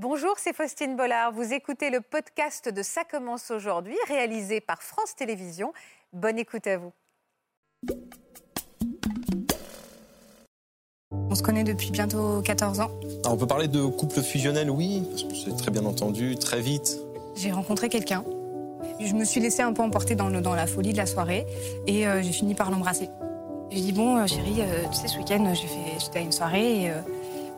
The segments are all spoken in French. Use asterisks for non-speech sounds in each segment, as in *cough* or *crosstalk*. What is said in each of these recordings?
Bonjour, c'est Faustine Bollard. Vous écoutez le podcast de Ça commence aujourd'hui, réalisé par France Télévisions. Bonne écoute à vous. On se connaît depuis bientôt 14 ans. on peut parler de couple fusionnel, oui, parce qu'on s'est très bien entendu, très vite. J'ai rencontré quelqu'un. Je me suis laissée un peu emporter dans, le, dans la folie de la soirée et euh, j'ai fini par l'embrasser. J'ai dit bon, euh, chérie, euh, tu sais, ce week-end, j'étais à une soirée et bah,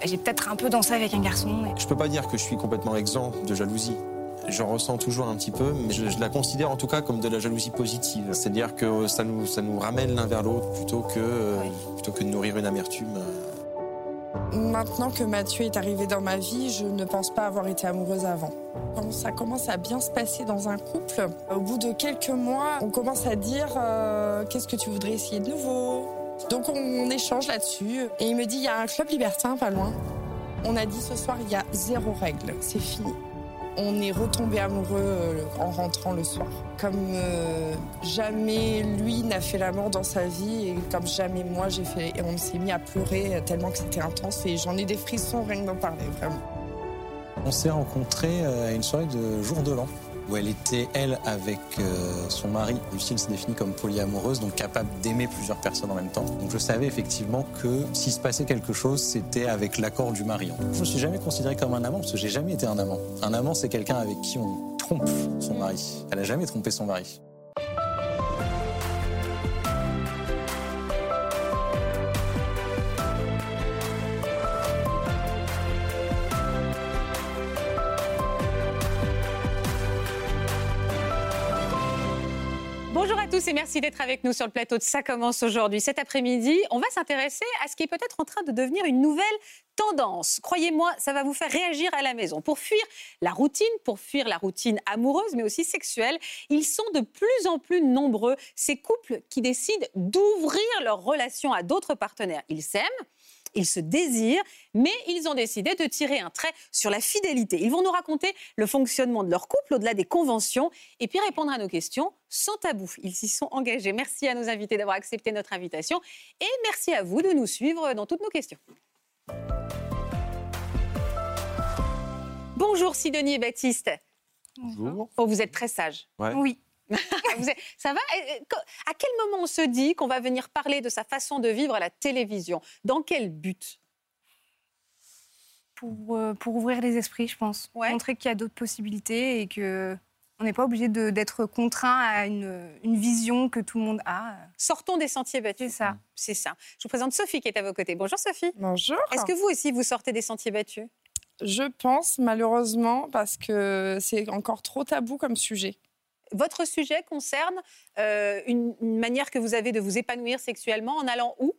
j'ai peut-être un peu dansé avec un garçon. Je peux pas dire que je suis complètement exempt de jalousie. J'en ressens toujours un petit peu, mais je, la considère en tout cas comme de la jalousie positive. C'est-à-dire que ça nous, ça nous ramène l'un vers l'autre plutôt que, plutôt que de nourrir une amertume. Maintenant que Mathieu est arrivé dans ma vie, je ne pense pas avoir été amoureuse avant. Quand ça commence à bien se passer dans un couple, au bout de quelques mois, on commence à dire euh, qu'est-ce que tu voudrais essayer de nouveau? Donc on, échange là-dessus. Et il me dit il y a un club libertin pas loin. On a dit ce soir il y a zéro règle, c'est fini on est retombé amoureux euh, en rentrant le soir. Comme euh, jamais lui n'a fait l'amour dans sa vie et comme jamais moi j'ai fait. Et on s'est mis à pleurer tellement que c'était intense et j'en ai des frissons rien que d'en parler, vraiment. On s'est rencontrés euh, à une soirée de jour de l'an où elle était, elle, avec euh, son mari. Lucille se définit comme polyamoureuse, donc capable d'aimer plusieurs personnes en même temps. Donc je savais effectivement que s'il se passait quelque chose, c'était avec l'accord du mari. Je ne me suis jamais considéré comme un amant, parce que j'ai jamais été un amant. Un amant, c'est quelqu'un avec qui on trompe son mari. Elle n'a jamais trompé son mari. Tous et merci d'être avec nous sur le plateau de Ça commence aujourd'hui. Cet après-midi, on va s'intéresser à ce qui est peut-être en train de devenir une nouvelle tendance. Croyez-moi, ça va vous faire réagir à la maison. Pour fuir la routine, pour fuir la routine amoureuse, mais aussi sexuelle, ils sont de plus en plus nombreux, ces couples qui décident d'ouvrir leur relation à d'autres partenaires. Ils s'aiment, ils se désirent, mais ils ont décidé de tirer un trait sur la fidélité. Ils vont nous raconter le fonctionnement de leur couple au-delà des conventions et puis répondre à nos questions sans tabou. Ils s'y sont engagés. Merci à nos invités d'avoir accepté notre invitation et merci à vous de nous suivre dans toutes nos questions. Bonjour Sidonie et Baptiste. Bonjour. Oh, vous êtes très sage. Oui. Ça va? À quel moment on se dit qu'on va venir parler de sa façon de vivre à la télévision? Dans quel but? Pour, euh, pour, ouvrir les esprits, je pense. Montrer qu'il y a d'autres possibilités et que on n'est pas obligé d'être contraint à une, une, vision que tout le monde a. Sortons des sentiers battus. C'est ça. C'est ça. Je vous présente Sophie qui est à vos côtés. Bonjour Sophie. Bonjour. Est-ce que vous aussi vous sortez des sentiers battus? Je pense malheureusement parce que c'est encore trop tabou comme sujet. Votre sujet concerne euh, une, manière que vous avez de vous épanouir sexuellement en allant où?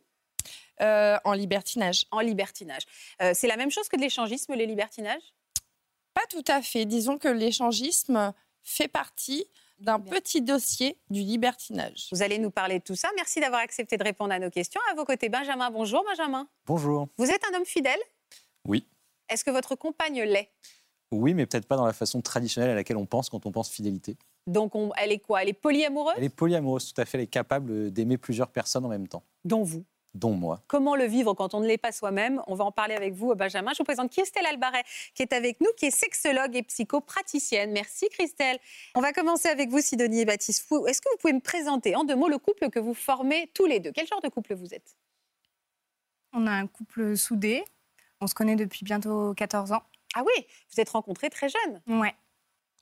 Euh, En libertinage. En libertinage. Euh, c'est la même chose que de l'échangisme, les libertinages? Pas tout à fait. Disons que l'échangisme fait partie d'un petit dossier du libertinage. Vous allez nous parler de tout ça. Merci d'avoir accepté de répondre à nos questions. À vos côtés, Benjamin. Bonjour, Benjamin. Bonjour. Vous êtes un homme fidèle? Oui. Est-ce que votre compagne l'est? Oui, mais peut-être pas dans la façon traditionnelle à laquelle on pense quand on pense fidélité. Donc, elle est quoi? Elle est polyamoureuse? Elle est polyamoureuse, tout à fait. Elle est capable d'aimer plusieurs personnes en même temps. Dont vous dont moi. Comment le vivre quand on ne l'est pas soi-même? On va en parler avec vous, Benjamin. Je vous présente Christelle Albaret, qui est avec nous, qui est sexologue et psychopraticienne. Merci, Christelle. On va commencer avec vous, Sidonie et Baptiste. Est-ce que vous pouvez me présenter en deux mots le couple que vous formez tous les deux? Quel genre de couple vous êtes? On a un couple soudé. On se connaît depuis bientôt 14 ans. Ah oui, vous êtes rencontrés très jeunes. Ouais.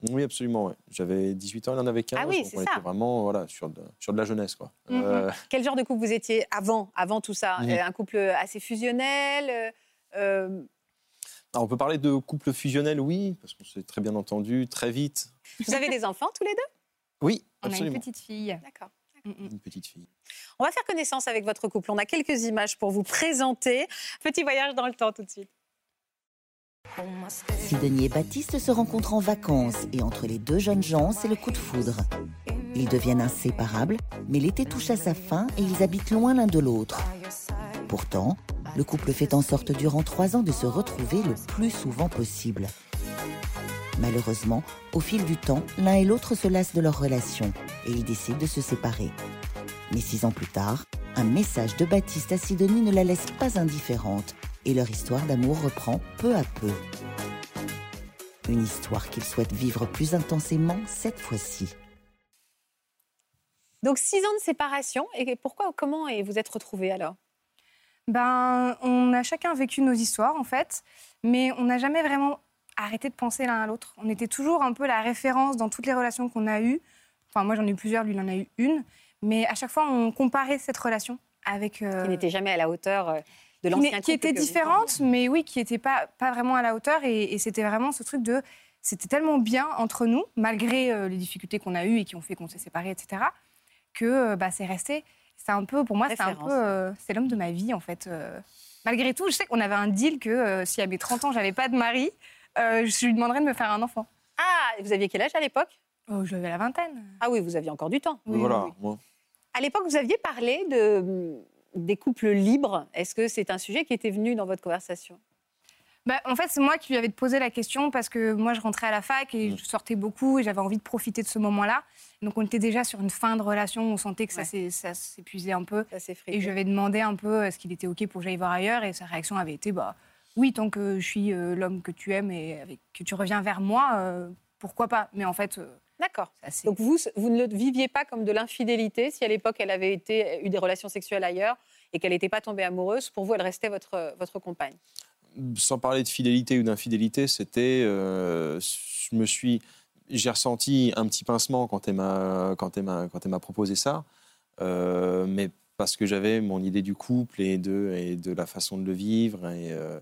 Oui, absolument. J'avais 18 ans, il en avait 15. Ah oui, c'est ça. vraiment voilà, sur, de, sur de la jeunesse. Quoi. Mhm. Euh, Quel genre de couple vous étiez avant, avant tout ça? Mhm. euh, Un couple assez fusionnel euh, On peut parler de couple fusionnel, oui, parce qu'on s'est très bien entendu, très vite. Vous avez des enfants tous les deux? Oui, absolument. On a une petite fille. D'accord. Une petite fille. On va faire connaissance avec votre couple. On a quelques images pour vous présenter. Petit voyage dans le temps tout de suite. Sidonie et Baptiste se rencontrent en vacances et entre les deux jeunes gens, c'est le coup de foudre. Ils deviennent inséparables, mais l'été touche à sa fin et ils habitent loin l'un de l'autre. Pourtant, le couple fait en sorte durant trois ans de se retrouver le plus souvent possible. Malheureusement, au fil du temps, l'un et l'autre se lassent de leur relation et ils décident de se séparer. Mais six ans plus tard, un message de Baptiste à Sidonie ne la laisse pas indifférente et leur histoire d'amour reprend peu à peu. Une histoire qu'il souhaite vivre plus intensément cette fois-ci. Donc six ans de séparation. Et pourquoi, comment et vous êtes retrouvés alors? Ben, on a chacun vécu nos histoires en fait, mais on n'a jamais vraiment arrêté de penser l'un à l'autre. On était toujours un peu la référence dans toutes les relations qu'on a eues. Enfin, moi j'en ai eu plusieurs, lui il en a eu une, mais à chaque fois on comparait cette relation avec. euh, Qui n'était jamais à la hauteur euh, de qui, l'ancien qui couple était différente, mais oui, qui n'était pas, pas vraiment à la hauteur. Et, et c'était vraiment ce truc de. C'était tellement bien entre nous, malgré euh, les difficultés qu'on a eues et qui ont fait qu'on s'est séparés, etc., que euh, bah, c'est resté. C'est un peu, pour moi, c'est un peu. euh, c'est l'homme de ma vie, en fait. euh. Malgré tout, je sais qu'on avait un deal que euh, si à mes 30 ans, j'avais pas de mari, euh, je lui demanderais de me faire un enfant. Ah, et vous aviez quel âge à l'époque? Oh, je l'avais la vingtaine. Ah oui, vous aviez encore du temps. Oui, voilà, oui, moi. À l'époque, vous aviez parlé de, hum, des couples libres. Est-ce que c'est un sujet qui était venu dans votre conversation? Bah, en fait, c'est moi qui lui avais posé la question parce que moi, je rentrais à la fac et je sortais beaucoup et j'avais envie de profiter de ce moment-là. Donc, on était déjà sur une fin de relation, on sentait que ça Ouais. s'est- ça s'épuisait un peu. Ça Et je lui avais demandé un peu est-ce qu'il était OK pour que j'aille voir ailleurs et sa réaction avait été bah, oui, tant que je suis euh, l'homme que tu aimes et avec, que tu reviens vers moi, euh, pourquoi pas? Mais en fait, euh, D'accord. Donc vous, vous ne le viviez pas comme de l'infidélité si à l'époque elle avait été, eu des relations sexuelles ailleurs et qu'elle n'était pas tombée amoureuse. Pour vous, elle restait votre, votre compagne. sans parler de fidélité ou d'infidélité, c'était, euh, je me suis, j'ai ressenti un petit pincement quand elle m'a, quand elle m'a, quand elle m'a proposé ça, euh, mais parce que j'avais mon idée du couple et de, et de la façon de le vivre et, euh,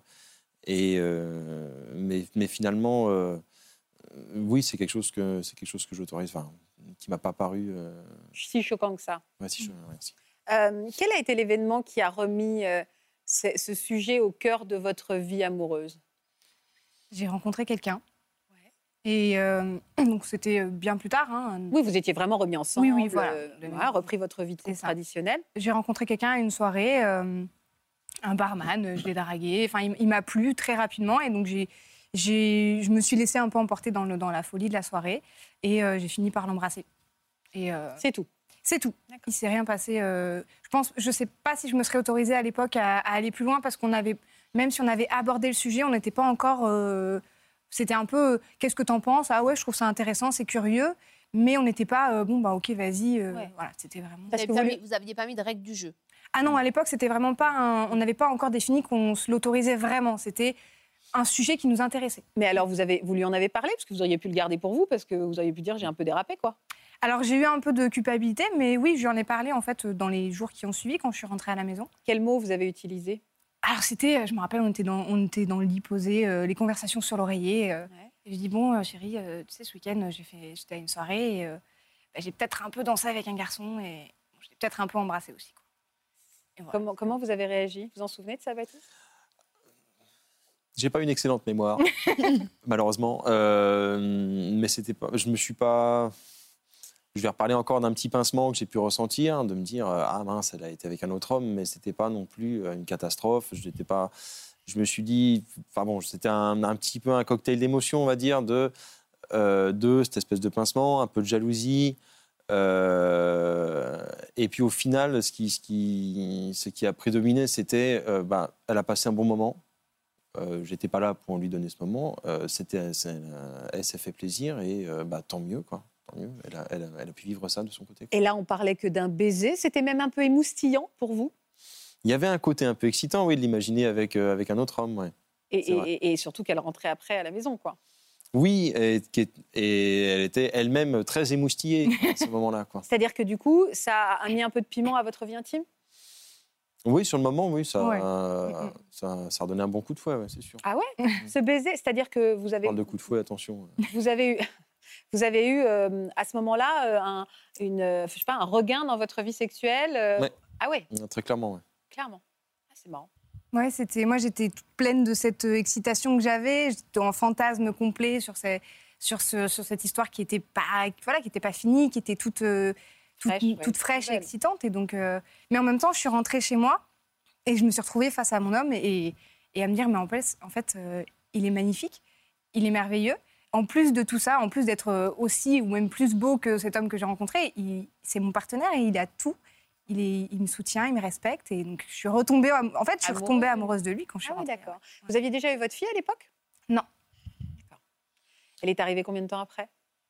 et euh, mais, mais finalement, euh, oui, c'est quelque chose que, c'est quelque chose que j'autorise, enfin, qui m'a pas paru, euh, Si choquant que ça. ouais, si je- ouais, si. Euh, quel a été l'événement qui a remis euh, ce, ce sujet au cœur de votre vie amoureuse? J'ai rencontré quelqu'un. Et euh, donc, c'était bien plus tard. hein. Oui, vous étiez vraiment remis ensemble, Oui, oui, voilà. euh, voilà, repris votre vie traditionnelle. J'ai rencontré quelqu'un à une soirée, euh, un barman, je l'ai dragué. Enfin, il, il m'a plu très rapidement et donc j'ai, je me suis laissée un peu emporter dans, le, dans la folie de la soirée et euh, j'ai fini par l'embrasser. Et euh, C'est tout. c'est tout. Il s'est rien passé. euh, je pense, je sais pas si je me serais autorisée à l'époque à, à aller plus loin parce qu'on avait, même si on avait abordé le sujet, on n'était pas encore. euh, c'était un peu, euh, qu'est-ce que t'en penses? Ah ouais, je trouve ça intéressant, c'est curieux. Mais on n'était pas, euh, bon, bah ok, vas-y. euh, Ouais. Voilà, c'était vraiment. Parce Vous que n'aviez vous pas, mis- vous aviez pas mis de règles du jeu. Ah non, à l'époque, c'était vraiment pas un- on n'avait pas encore défini qu'on se l'autorisait vraiment. C'était un sujet qui nous intéressait. Mais alors, vous, avez, vous lui en avez parlé Parce que vous auriez pu le garder pour vous, parce que vous auriez pu dire j'ai un peu dérapé, quoi. Alors j'ai eu un peu de culpabilité, mais oui, je lui en ai parlé en fait dans les jours qui ont suivi quand je suis rentrée à la maison. Quel mot vous avez utilisé? Alors c'était, je me rappelle, on était dans, on était dans le lit posé, euh, les conversations sur l'oreiller. euh, Ouais. et je dis bon, euh, chérie, euh, tu sais, ce week-end, j'ai j'étais à une soirée et euh, bah, j'ai peut-être un peu dansé avec un garçon et bon, l'ai peut-être un peu embrassé aussi. Quoi. Et voilà. comment, comment vous avez réagi? Vous vous en souvenez de ça, Baptiste? J'ai pas une excellente mémoire, *laughs* malheureusement. Euh, mais c'était pas. Je me suis pas. Je vais reparler encore d'un petit pincement que j'ai pu ressentir, de me dire euh, ah mince, elle a été avec un autre homme, mais c'était pas non plus euh, une catastrophe. Je n'étais pas. Je me suis dit, enfin bon, c'était un, un petit peu un cocktail d'émotions, on va dire, de euh, de cette espèce de pincement, un peu de jalousie. euh, et puis au final, ce qui, ce qui, ce qui a prédominé, c'était, euh, bah, elle a passé un bon moment. Euh, J'étais pas là pour lui donner ce moment. Euh, c'était, euh, elle s'est fait plaisir et bah, tant mieux, quoi. Tant mieux. Elle a, elle a- elle a pu vivre ça de son côté. Et là, on parlait que d'un baiser. C'était même un peu émoustillant pour vous? Il y avait un côté un peu excitant, oui, de l'imaginer avec, avec un autre homme, ouais. et, surtout qu'elle rentrait après à la maison, quoi. Oui, et, et elle était elle-même très émoustillée à ce moment-là. C'est-à-dire que du coup, ça a mis un peu de piment à votre vie intime? Oui, sur le moment, oui, ça, Ouais. euh, Mm, mm. ça, ça redonnait un bon coup de fouet, ouais, c'est sûr. Ah ouais Ce baiser, c'est-à-dire que vous On avez, parle de coup de fouet, attention. vous avez eu, *laughs* vous avez eu euh, à ce moment-là euh, un, une, je sais pas, un regain dans votre vie sexuelle euh, Ouais. Ah ouais, Très clairement, ouais. clairement. Ah, c'est marrant. Ouais, c'était. Moi, j'étais toute pleine de cette excitation que j'avais. J'étais en fantasme complet sur, ces, sur, ce, sur cette histoire qui était pas, voilà, qui était pas finie, qui était toute, euh, toute Fraîche, ouais, et excitante. Et donc, euh, mais en même temps, je suis rentrée chez moi et je me suis retrouvée face à mon homme et, et à me dire, mais en fait, en fait euh, il est magnifique, il est merveilleux. En plus de tout ça, en plus d'être euh, aussi ou même plus beau que cet homme que j'ai rencontré, c'est mon partenaire et il a tout. Il, est, il me soutient, il me respecte. Et donc, je suis retombée, en fait, je suis retombée amoureuse de lui quand je suis Ah oui, rentrée. d'accord. Vous aviez déjà eu votre fille à l'époque? Non. Elle est arrivée combien de temps après?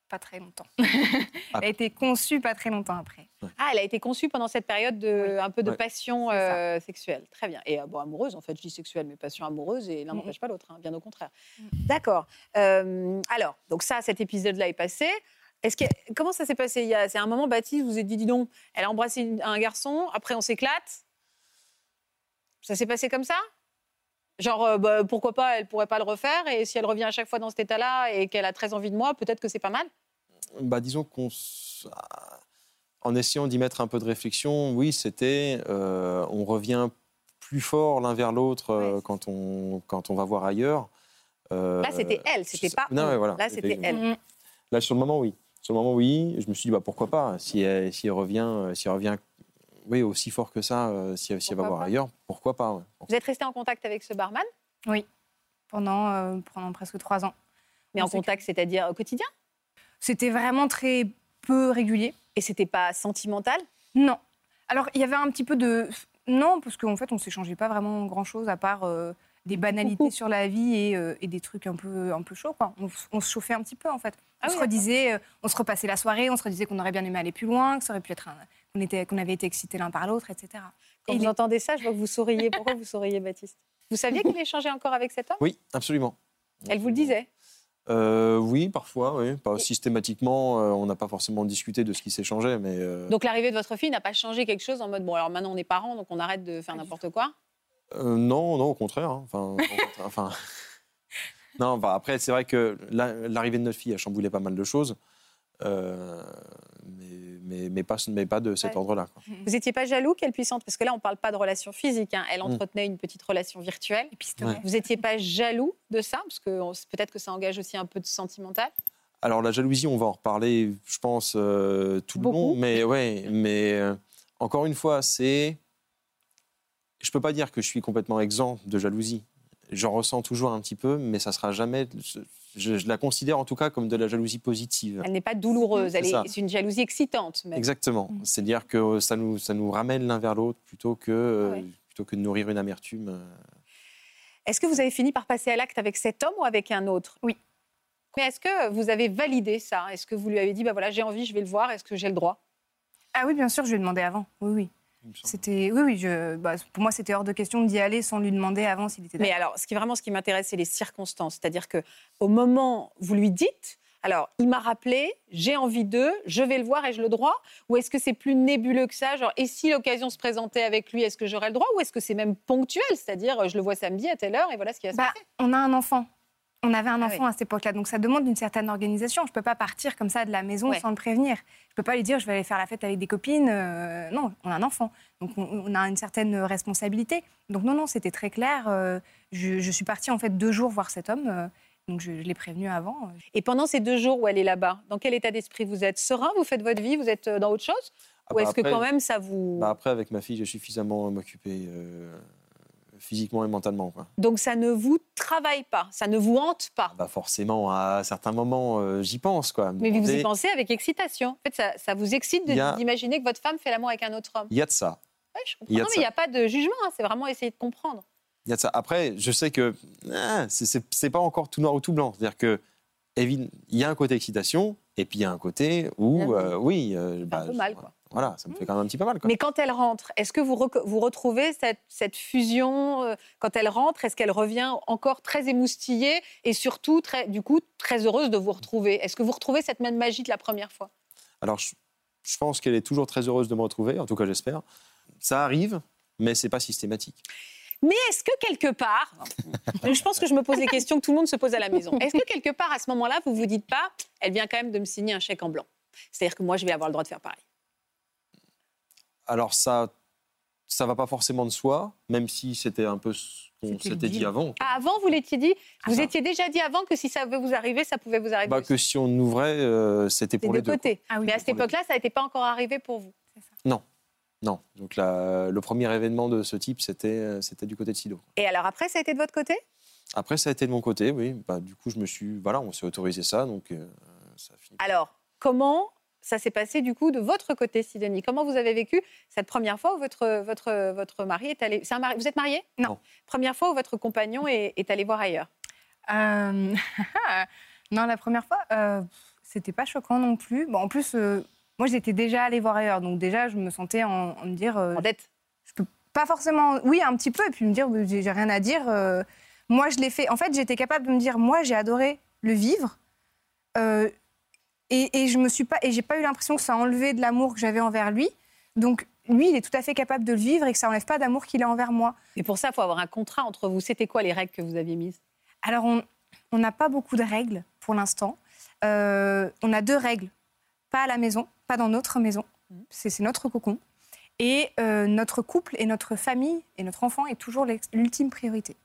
Pas très longtemps. *laughs* elle a été conçue pas très longtemps après. Ah, elle a été conçue pendant cette période de un peu de Ouais. passion euh, sexuelle. Très bien. Et euh, bon, amoureuse, en fait, je dis sexuelle, mais passion amoureuse, et l'un n'empêche pas l'autre, hein, bien au contraire. Mhm. D'accord. Euh, alors, donc ça, cet épisode-là est passé. Est-ce que, comment ça s'est passé? Il y a- C'est un moment, Baptiste, vous vous êtes dit, dis donc, elle a embrassé une- un garçon, après on s'éclate. Ça s'est passé comme ça? Genre, euh, bah, pourquoi pas, elle pourrait pas le refaire, et si elle revient à chaque fois dans cet état-là et qu'elle a très envie de moi, peut-être que c'est pas mal Bah, disons qu'on. s- En essayant d'y mettre un peu de réflexion, oui, c'était. euh, on revient plus fort l'un vers l'autre euh, quand, on, quand on va voir ailleurs. Euh, Là, c'était elle, c'était pas Non, voilà. Là, c'était elle. Mhm. Là, sur le moment, oui. Sur le moment, oui. Je me suis dit, bah, pourquoi pas Si elle, si elle revient, si elle revient oui, aussi fort que ça, euh, si, si elle va voir ailleurs, pourquoi pas ouais. Vous êtes resté en contact avec ce barman, Pendant, euh, pendant presque trois ans. mais On en contact, c'est-à-dire au quotidien? C'était vraiment très peu régulier. Et c'était pas sentimental? Non. Alors, il y avait un petit peu de... Non, parce qu'en fait, on s'échangeait pas vraiment grand-chose, à part euh, des banalités sur la vie et, euh, et des trucs un peu, un peu chauds. Quoi. On, se chauffait un petit peu, en fait. Ah on oui, se redisait, euh, on se repassait la soirée, on se redisait qu'on aurait bien aimé aller plus loin, que ça aurait pu être un- qu'on avait été excités l'un par l'autre, etc. Quand Et vous est- entendez ça, je vois que vous souriez. Pourquoi vous souriez, Baptiste? Vous saviez qu'il échangeait encore avec cet homme? Oui, absolument. Elle vous le disait? Euh, Oui, parfois, oui. Pas systématiquement, euh, on n'a pas forcément discuté de ce qui s'échangeait, mais. euh, Donc l'arrivée de votre fille n'a pas changé quelque chose en mode bon alors maintenant on est parents donc on arrête de faire n'importe quoi? Euh, non, non, au contraire. hein. Enfin, *laughs* non, bah, après, c'est vrai que la- l'arrivée de notre fille a chamboulé pas mal de choses, euh, mais, mais, mais, pas, mais pas de cet Ouais. ordre-là. quoi. Vous n'étiez pas jaloux qu'elle puisse parce que là on parle pas de relation physique, hein. elle Mm. entretenait une petite relation virtuelle. Vous n'étiez pas jaloux de ça? Parce que peut-être que ça engage aussi un peu de sentimental. Alors, la jalousie, on va en reparler, je pense, euh, tout le long, mais, ouais, mais euh, encore une fois, c'est. Je peux pas dire que je suis complètement exempt de jalousie. J'en ressens toujours un petit peu, mais ça sera jamais. Je, je la considère en tout cas comme de la jalousie positive. Elle n'est pas douloureuse, elle C'est est, ça. c'est une jalousie excitante. même. Exactement. C'est-à-dire que ça nous, ça nous ramène l'un vers l'autre plutôt que, euh, Ouais. plutôt que de nourrir une amertume. euh. Est-ce que vous avez fini par passer à l'acte avec cet homme ou avec un autre? Oui. Mais est-ce que vous avez validé ça? Est-ce que vous lui avez dit bah voilà j'ai envie, je vais le voir, est-ce que j'ai le droit? Ah oui, bien sûr, je lui ai demandé avant. Oui, oui. C'était, oui, oui. Je, bah, pour moi, c'était hors de question d'y aller sans lui demander avant s'il était Mais alors, ce qui vraiment ce qui m'intéresse, c'est les circonstances. C'est-à-dire que au moment où vous lui dites, alors il m'a rappelé, j'ai envie d'eux, je vais le voir, ai-je le droit? Ou est-ce que c'est plus nébuleux que ça? Genre, et si l'occasion se présentait avec lui, est-ce que j'aurais le droit? Ou est-ce que c'est même ponctuel? C'est-à-dire, je le vois samedi à telle heure et voilà ce qui va se Bah, passer. on a un enfant. On avait un Ah enfant à cette époque-là, donc ça demande une certaine organisation. Je ne peux pas partir comme ça de la maison Ouais. sans le prévenir. Je ne peux pas lui dire je vais aller faire la fête avec des copines. euh, non, on a un enfant, donc on, on a une certaine responsabilité. Donc non, non, c'était très clair. euh, je, je suis partie en fait deux jours voir cet homme, euh, donc je, je l'ai prévenu avant. Et pendant ces deux jours où elle est là-bas, dans quel état d'esprit vous êtes Serein? Vous faites votre vie Vous êtes dans autre chose? Ah Ou bah est-ce que quand même ça vous... Bah après, avec ma fille, j'ai suffisamment m'occuper euh, physiquement et mentalement. Quoi. Donc ça ne vous travaille pas, ça ne vous hante pas Bah forcément, à certains moments, euh, j'y pense. Quoi. mais vous y pensez avec excitation. En fait, ça, ça vous excite a- d'imaginer que votre femme fait l'amour avec un autre homme. Il y a de ça. Ouais, je comprends. Y a Non, mais il n'y a pas de jugement, hein, c'est vraiment essayer de comprendre. Il y a de ça. Après, je sais que ah, c'est- pas encore tout noir ou tout blanc. C'est-à-dire que il y a un côté excitation, et puis il y a un côté où, euh, oui, euh, un peu mal, quoi. Voilà, ça me fait quand même un petit peu mal. Quoi. Mais quand elle rentre, est-ce que vous, vous retrouvez cette, cette fusion euh, Quand elle rentre, est-ce qu'elle revient encore très émoustillée et surtout, très, du coup, très heureuse de vous retrouver? Est-ce que vous retrouvez cette même magie de la première fois? Alors, je, je pense qu'elle est toujours très heureuse de me retrouver, en tout cas, j'espère. Ça arrive, mais c'est pas systématique. Mais est-ce que quelque part, *laughs* je pense que je me pose les questions que tout le monde se pose à la maison, est-ce que quelque part, à ce moment-là, vous vous dites pas, elle vient quand même de me signer un chèque en blanc? C'est-à-dire que moi, je vais avoir le droit de faire pareil. Alors, ça ça va pas forcément de soi, même si c'était un peu ce qu'on s'était dit avant. Ah, avant, vous l'étiez dit, vous ça. étiez déjà dit avant que si ça veut vous arriver, ça pouvait vous arriver. Bah, aussi. que si on ouvrait, euh, c'était pour les deux. côtés. Ah oui, Mais à cette époque-là, ça n'était pas encore arrivé pour vous. Non. Donc, la- le premier événement de ce type, c'était euh, c'était du côté de Sido. Et alors après, ça a été de votre côté? Après, ça a été de mon côté, oui. Bah, du coup, je me suis. Voilà, on s'est autorisé ça, donc euh, ça a fini. Alors, comment ça s'est passé du coup de votre côté, Sidonie? Comment vous avez vécu cette première fois où votre, votre, votre mari est allé... c'est un mari- Vous êtes marié? Non. Première fois où votre compagnon est, est allé voir ailleurs? Euh, *laughs* Non, la première fois, euh, c'était pas choquant non plus. Bon, en plus, euh, moi, j'étais déjà allée voir ailleurs, donc déjà, je me sentais en, en me dire. euh, En dette je peux pas forcément, oui, un petit peu, et puis me dire, j'ai rien à dire. euh, moi, je l'ai fait. En fait, j'étais capable de me dire, moi, j'ai adoré le vivre, euh, et, et je me suis pas, et j'ai pas eu l'impression que ça enlevait de l'amour que j'avais envers lui. Donc, lui, il est tout à fait capable de le vivre et que ça enlève pas d'amour qu'il a envers moi. Et pour ça, il faut avoir un contrat entre vous. C'était quoi les règles que vous aviez mises? Alors, on on n'a pas beaucoup de règles pour l'instant. Euh, on a deux règles. Pas à la maison, pas dans notre maison. C'est c'est notre cocon. Et euh, notre couple et notre famille et notre enfant est toujours l'ultime priorité.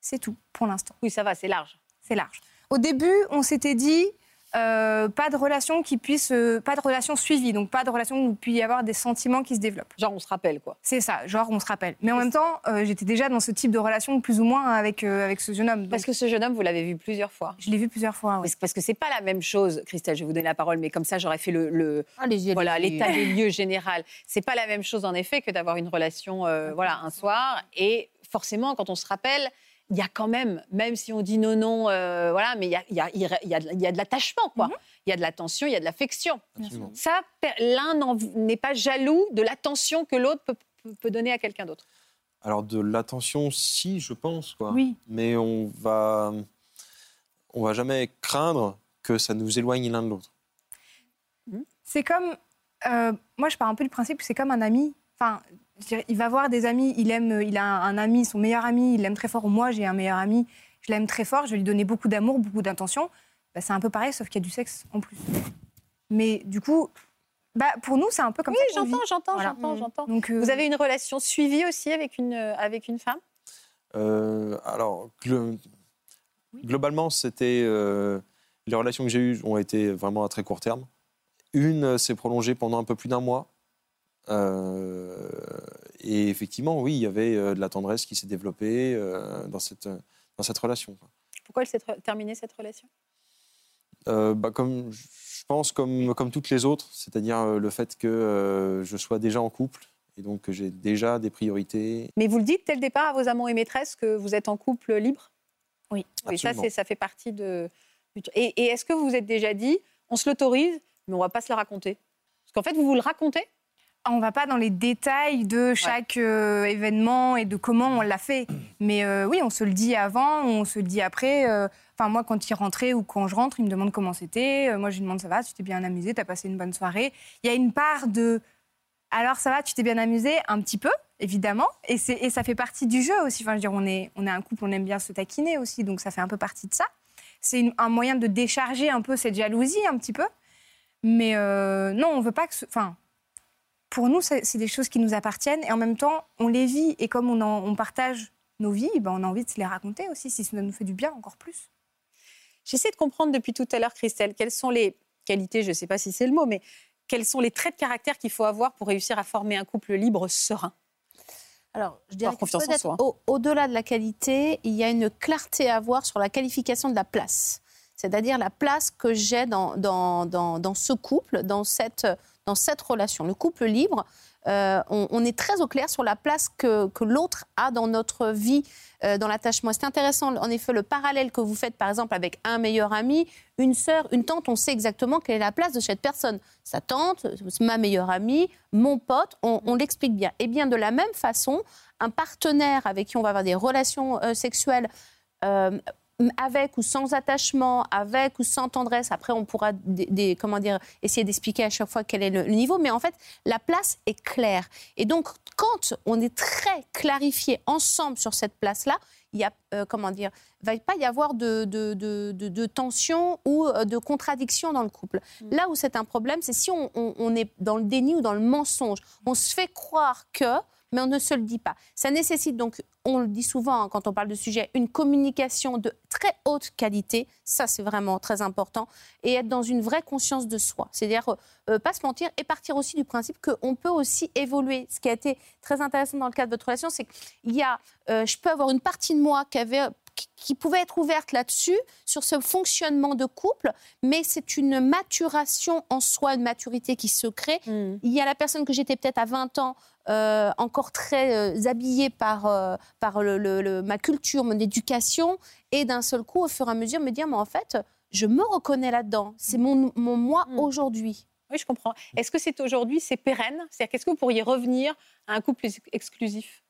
C'est tout pour l'instant. Oui, ça va, c'est large. C'est large. Au début, on s'était dit euh, pas de relation qui puisse, euh, pas de relation suivie, donc pas de relation où il puisse y avoir des sentiments qui se développent. Genre, on se rappelle, quoi. C'est ça, genre on se rappelle. Mais en même temps, euh, j'étais déjà dans ce type de relation plus ou moins avec, euh, avec ce jeune homme. Donc, Parce que ce jeune homme, vous l'avez vu plusieurs fois. je l'ai vu plusieurs fois. ouais. Parce, que c'est pas la même chose, Christelle, je vais vous donner la parole, mais comme ça, j'aurais fait le, le- Allez-y, voilà l'état des lieux général. C'est pas la même chose, en effet, que d'avoir une relation, euh, voilà, un soir. Et forcément, quand on se rappelle, il y a quand même, même si on dit non, non, euh, voilà, mais il y a, il y a- il y a- il y a de- il y a de l'attachement, quoi. Il y a de l'attention, il y a de l'affection. Ça, l'un n'est pas jaloux de l'attention que l'autre peut, peut- peut donner à quelqu'un d'autre. Alors de l'attention, si, je pense, quoi. Oui. Mais on va, on va jamais craindre que ça nous éloigne l'un de l'autre. C'est comme. euh, moi, je pars un peu du principe que c'est comme un ami. Enfin, il va voir des amis, il aime, il a un ami, son meilleur ami, il l'aime très fort. Moi, j'ai un meilleur ami, je l'aime très fort, je vais lui donner beaucoup d'amour, beaucoup d'attention. Bah, c'est un peu pareil, sauf qu'il y a du sexe en plus. Mais du coup, bah, pour nous, c'est un peu comme Oui, ça. qu'on j'entends, vit. j'entends, Voilà. j'entends, j'entends. Donc, euh, Vous avez une relation suivie aussi avec une, euh, avec une femme? Euh, alors, glo- globalement, c'était euh, les relations que j'ai eues ont été vraiment à très court terme. Une euh, s'est prolongée pendant un peu plus d'un mois. Euh, et effectivement, oui, il y avait euh, de la tendresse qui s'est développée euh, dans, cette, dans cette relation. quoi. Pourquoi elle s'est terminée cette relation? Euh, bah, comme, je pense comme, comme toutes les autres, c'est-à-dire le fait que euh, je sois déjà en couple et donc que j'ai déjà des priorités. Mais vous le dites dès le départ à vos amants et maîtresses que vous êtes en couple libre? Oui. Oui, ça, Absolument. c'est- ça fait partie de. Et, et est-ce que vous vous êtes déjà dit, on se l'autorise, mais on va pas se le raconter? Parce qu'en fait, vous vous le racontez? On va pas dans les détails de chaque euh, événement et de comment on l'a fait. Mais euh, oui, on se le dit avant, on se le dit après. euh, Enfin, moi, quand il rentrait ou quand je rentre, il me demande comment c'était. Moi, je lui demande ça va, tu t'es bien amusé, t'as passé une bonne soirée. Il y a une part de alors ça va, tu t'es bien amusé? Un petit peu, évidemment, et, ça fait partie du jeu aussi. Enfin, je veux dire, on est, on est un couple, on aime bien se taquiner aussi, donc ça fait un peu partie de ça. C'est un moyen de décharger un peu cette jalousie, un petit peu. Mais non, on veut pas que. ce- Enfin, pour nous, c'est des choses qui nous appartiennent et en même temps, on les vit. Et comme on, en- on partage nos vies, ben, on a envie de se les raconter aussi, si ça nous fait du bien encore plus. J'essaie de comprendre depuis tout à l'heure, Christelle, quelles sont les qualités, je ne sais pas si c'est le mot, mais quels sont les traits de caractère qu'il faut avoir pour réussir à former un couple libre, serein? Alors, je dirais peut-être au- au-delà de la qualité, il y a une clarté à avoir sur la qualification de la place. C'est-à-dire la place que j'ai dans, dans, dans, dans ce couple, dans cette, dans cette relation. Le couple libre, euh, on, est très au clair sur la place que, l'autre a dans notre vie, euh, dans l'attachement. C'est intéressant, en effet, le parallèle que vous faites, par exemple, avec un meilleur ami, une sœur, une tante, on sait exactement quelle est la place de cette personne. Sa tante, ma meilleure amie, mon pote, on, l'explique bien. Et bien, de la même façon, un partenaire avec qui on va avoir des relations euh, sexuelles avec ou sans attachement, avec ou sans tendresse. Après, on pourra des, des- comment dire, essayer d'expliquer à chaque fois quel est le, le niveau. Mais en fait, la place est claire. Et donc, quand on est très clarifié ensemble sur cette place-là, il y a, euh, comment dire, va pas y avoir de, de, de, de- tension ou euh, de contradiction dans le couple. Là où c'est un problème, c'est si on, on- on est dans le déni ou dans le mensonge. On se fait croire que, mais on ne se le dit pas. Ça nécessite donc, on le dit souvent hein, quand on parle de sujet, une communication de très haute qualité. Ça, c'est vraiment très important. Et être dans une vraie conscience de soi. C'est-à-dire, euh, euh, pas se mentir et partir aussi du principe qu'on peut aussi évoluer. Ce qui a été très intéressant dans le cadre de votre relation, c'est qu'il y a, euh, je peux avoir une partie de moi qui avait qui- qui pouvait être ouverte là-dessus, sur ce fonctionnement de couple, mais c'est une maturation en soi, une maturité qui se crée. Il y a la personne que j'étais peut-être à 20 ans, euh, encore très euh, habillée par, euh, par le- le- le- ma culture, mon éducation, et d'un seul coup, au fur et à mesure, me dire, mais en fait, je me reconnais là-dedans. C'est mon, mon moi Mm. aujourd'hui. Oui, je comprends. Est-ce que c'est aujourd'hui, c'est pérenne? C'est-à-dire qu'est-ce que vous pourriez revenir à un couple ex- exclusif?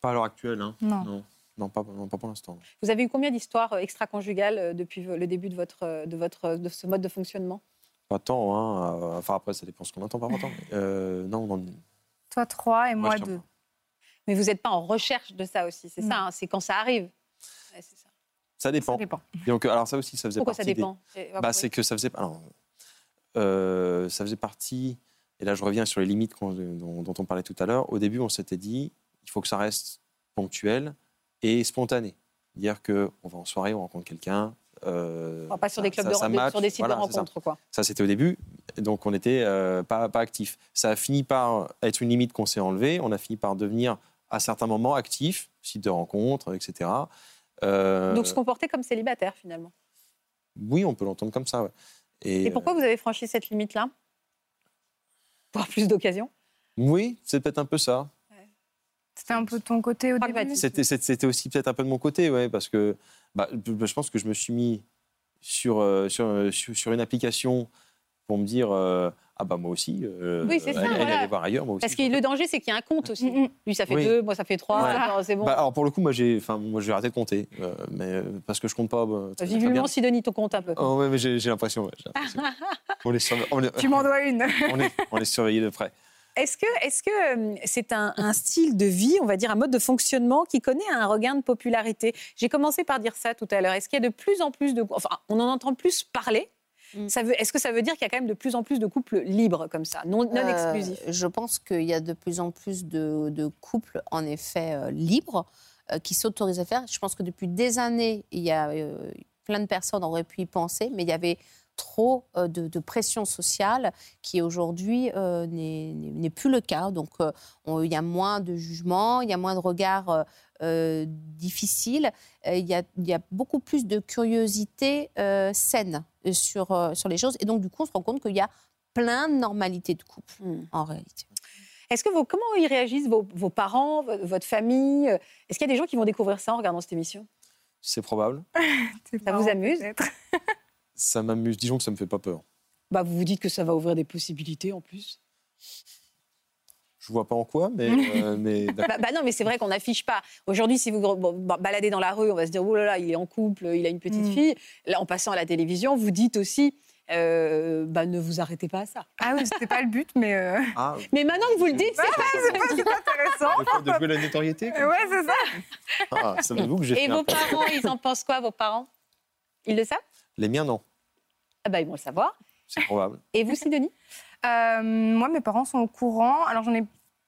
Pas à l'heure actuelle, hein. Non. Non, non, pas, non, pas pour l'instant. Vous avez eu combien d'histoires extra-conjugales depuis le début de, votre, de, votre, de ce mode de fonctionnement? Pas tant, hein. Enfin, après, ça dépend ce qu'on entend par temps. euh, non, non, Toi, trois et Moi, deux. Mais vous n'êtes pas en recherche de ça aussi, c'est ça, hein, c'est quand ça arrive. Ouais, ça. ça dépend. Ça dépend. Donc, alors ça aussi, ça faisait Pourquoi ça partie des- dépend? C'est- Bah, c'est que ça faisait. Alors, euh, ça faisait partie. Et là, je reviens sur les limites dont, dont on parlait tout à l'heure. Au début, on s'était dit, il faut que ça reste ponctuel et spontané. Dire que on va en soirée, on rencontre quelqu'un. Euh, pas sur des ça- clubs ça- de, ça match, sur des sites voilà, de ça. rencontres, quoi. Ça, c'était au début. Donc, on n'était euh, pas, pas actif. Ça a fini par être une limite qu'on s'est enlevée. On a fini par devenir, à certains moments, actif, site de rencontres, etc. Euh, Donc se comporter comme célibataire finalement. oui, on peut l'entendre comme ça. ouais. Et pourquoi vous avez franchi cette limite-là? Pour avoir plus d'occasions? Oui, c'est peut-être un peu ça. C'était un peu ton côté au début. Pragmatique. C'était, c'était- c'était aussi peut-être un peu de mon côté, ouais, parce que bah, je pense que je me suis mis sur, euh, sur, euh, sur, une application pour me dire euh, ah bah moi aussi. euh, Oui, c'est ça, Elle, voilà. voir ailleurs, moi aussi. Parce que le danger, c'est qu'il y a un compte aussi. Mm, mm. Lui, ça fait Oui. deux, moi, ça fait trois. Ouais. alors, C'est bon. Bah, alors pour le coup, moi j'ai, enfin moi j'ai arrêté de compter, euh, mais parce que je compte pas. bah. Vivement, Sidonie, ton compte un peu. Oh, ouais, mais j'ai, j'ai l'impression. ouais, j'ai l'impression. *laughs* on, les surve- on, les- Tu m'en dois une. on est, on les surveillait de près. Est-ce que euh, c'est un, un style de vie, on va dire un mode de fonctionnement qui connaît un regain de popularité? J'ai commencé par dire ça tout à l'heure. Est-ce qu'il y a de plus en plus de, enfin, on en entend plus parler Mm. Est-ce que ça veut dire qu'il y a quand même de plus en plus de couples libres comme ça, non, non Euh, exclusifs Je pense qu'il y a de plus en plus de, de couples, en effet, euh, libres, euh, qui s'autorisent à faire. Je pense que depuis des années, il y a plein de personnes auraient pu y penser, mais il y avait trop euh, de, de pression sociale qui aujourd'hui euh, n'est plus le cas. Donc euh, on- il y a moins de jugements, il y a moins de regards euh, difficiles, il, y a, il y a beaucoup plus de curiosité euh, saine sur, euh, sur les choses. Et donc du coup, on se rend compte qu'il y a plein de normalités de couple Mm. en réalité. Est-ce que vos, comment ils réagissent vos, vos parents, vo- votre famille Est-ce qu'il y a des gens qui vont découvrir ça en regardant cette émission? C'est probable. *laughs* Ça vous amuse? *laughs* Ça m'amuse. Disons que ça me fait pas peur. bah, Vous vous dites que ça va ouvrir des possibilités en plus. Je vois pas en quoi, mais, *laughs* euh, mais. Bah, bah non, mais c'est vrai qu'on n'affiche pas. Aujourd'hui, si vous bah, baladez dans la rue, on va se dire, oh là là, il est en couple, il a une petite Mm. fille. Là, en passant à la télévision, vous dites aussi, euh, bah, ne vous arrêtez pas à ça. Ah oui, c'était pas le but, mais euh, Ah, Mais maintenant que vous le dites, c'est intéressant. de, quoi, de jouer la notoriété quoi. Ouais, c'est ça. Ah, ça que j'ai Et fait vos parents, ils en pensent quoi, vos parents? Ils le savent? Les miens, non. ah bah, Ils vont le savoir. C'est probable. Et vous, Sidonie Euh, moi, mes parents sont au courant. Alors, j'en ai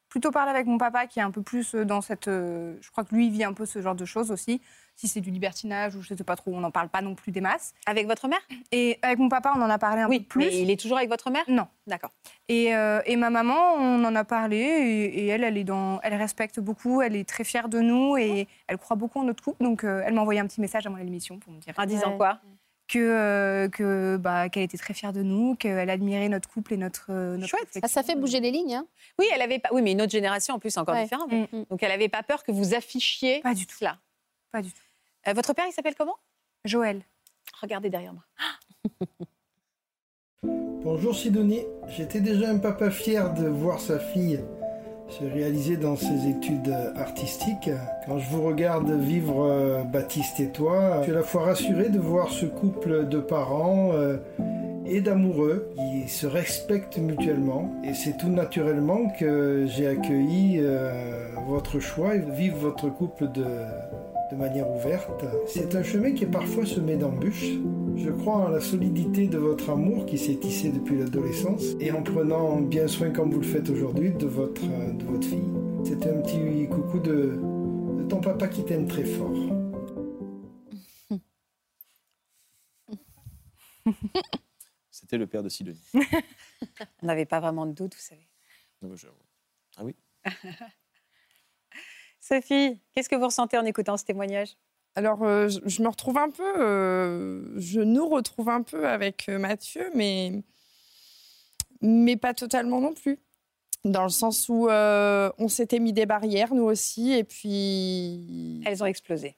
plutôt parlé avec mon papa qui est un peu plus euh, dans cette. euh, je crois que lui, il vit un peu ce genre de choses aussi. Si c'est du libertinage ou je sais pas trop, on n'en parle pas non plus des masses. Avec votre mère? Et avec mon papa, on en a parlé un Oui, peu plus. mais il est toujours avec votre mère? Non. D'accord. Et, euh, et ma maman, on en a parlé et, et elle, elle est dans, elle respecte beaucoup, elle est très fière de nous et elle croit beaucoup en notre couple. Donc, euh, elle m'a envoyé un petit message avant l'émission pour me dire En disant Ouais. quoi? Que euh, que bah qu'elle était très fière de nous, qu'elle admirait notre couple et notre, euh, notre Chouette. Ah, ça fait bouger les lignes. Hein Oui, elle avait pas. Oui, mais une autre génération en plus, encore Ouais. différent. Mm. Donc, elle n'avait pas peur que vous affichiez Pas du tout. cela. Pas du tout. Euh, votre père, il s'appelle comment? Joël. Regardez derrière moi. Bonjour Sidonie, j'étais déjà un papa fier de voir sa fille se réaliser dans ses études artistiques. Quand je vous regarde vivre euh, Baptiste et toi, je suis à la fois rassuré de voir ce couple de parents euh, et d'amoureux qui se respectent mutuellement. Et c'est tout naturellement que j'ai accueilli euh, votre choix et vivre votre couple de, de manière ouverte. C'est un chemin qui est parfois semé d'embûches. Je crois en la solidité de votre amour qui s'est tissé depuis l'adolescence et en prenant bien soin, comme vous le faites aujourd'hui, de votre, de votre fille. C'est un petit coucou de, de ton papa qui t'aime très fort. C'était le père de Sidonie. *laughs* On n'avait pas vraiment de doute, vous savez. Ah oui? *laughs* Sophie, qu'est-ce que vous ressentez en écoutant ce témoignage? Alors, euh, je, je me retrouve un peu, euh, je nous retrouve un peu avec euh, Mathieu, mais, mais pas totalement non plus. Dans le sens où euh, on s'était mis des barrières, nous aussi, et puis Elles ont explosé.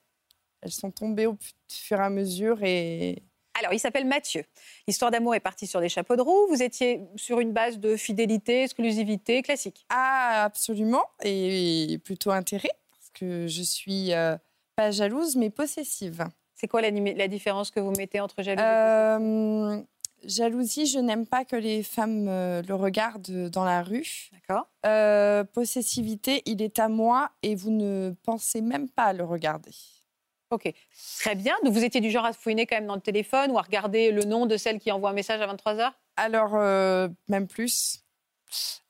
elles sont tombées au fur et à mesure et alors, il s'appelle Mathieu. L'histoire d'amour est partie sur des chapeaux de roue. Vous étiez sur une base de fidélité, exclusivité, classique. Ah, absolument. Et plutôt intérêt, que je suis euh, pas jalouse, mais possessive. C'est quoi la, la, différence que vous mettez entre jalousie et euh, Jalousie, je n'aime pas que les femmes euh, le regardent dans la rue. D'accord. possessivité, il est à moi et vous ne pensez même pas à le regarder. Ok, très bien. Donc vous étiez du genre à fouiner quand même dans le téléphone ou à regarder le nom de celle qui envoie un message à 23h Alors, euh, même plus.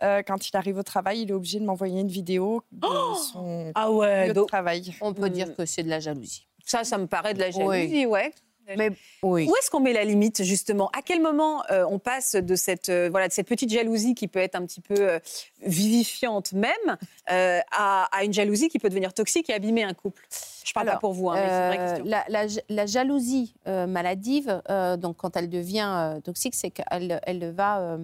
Euh, quand il arrive au travail, il est obligé de m'envoyer une vidéo de oh son ah ouais, lieu de travail. On peut dire que c'est de la jalousie. Ça, ça me paraît de la jalousie, ouais. Mais, oui. Où est-ce qu'on met la limite justement? À quel moment euh, on passe de cette, euh, voilà, de cette petite jalousie qui peut être un petit peu euh, vivifiante même à, une jalousie qui peut devenir toxique et abîmer un couple? Je parle pas pour vous, hein, mais c'est une vraie question. La, jalousie maladive, donc quand elle devient toxique, c'est qu'elle elle va,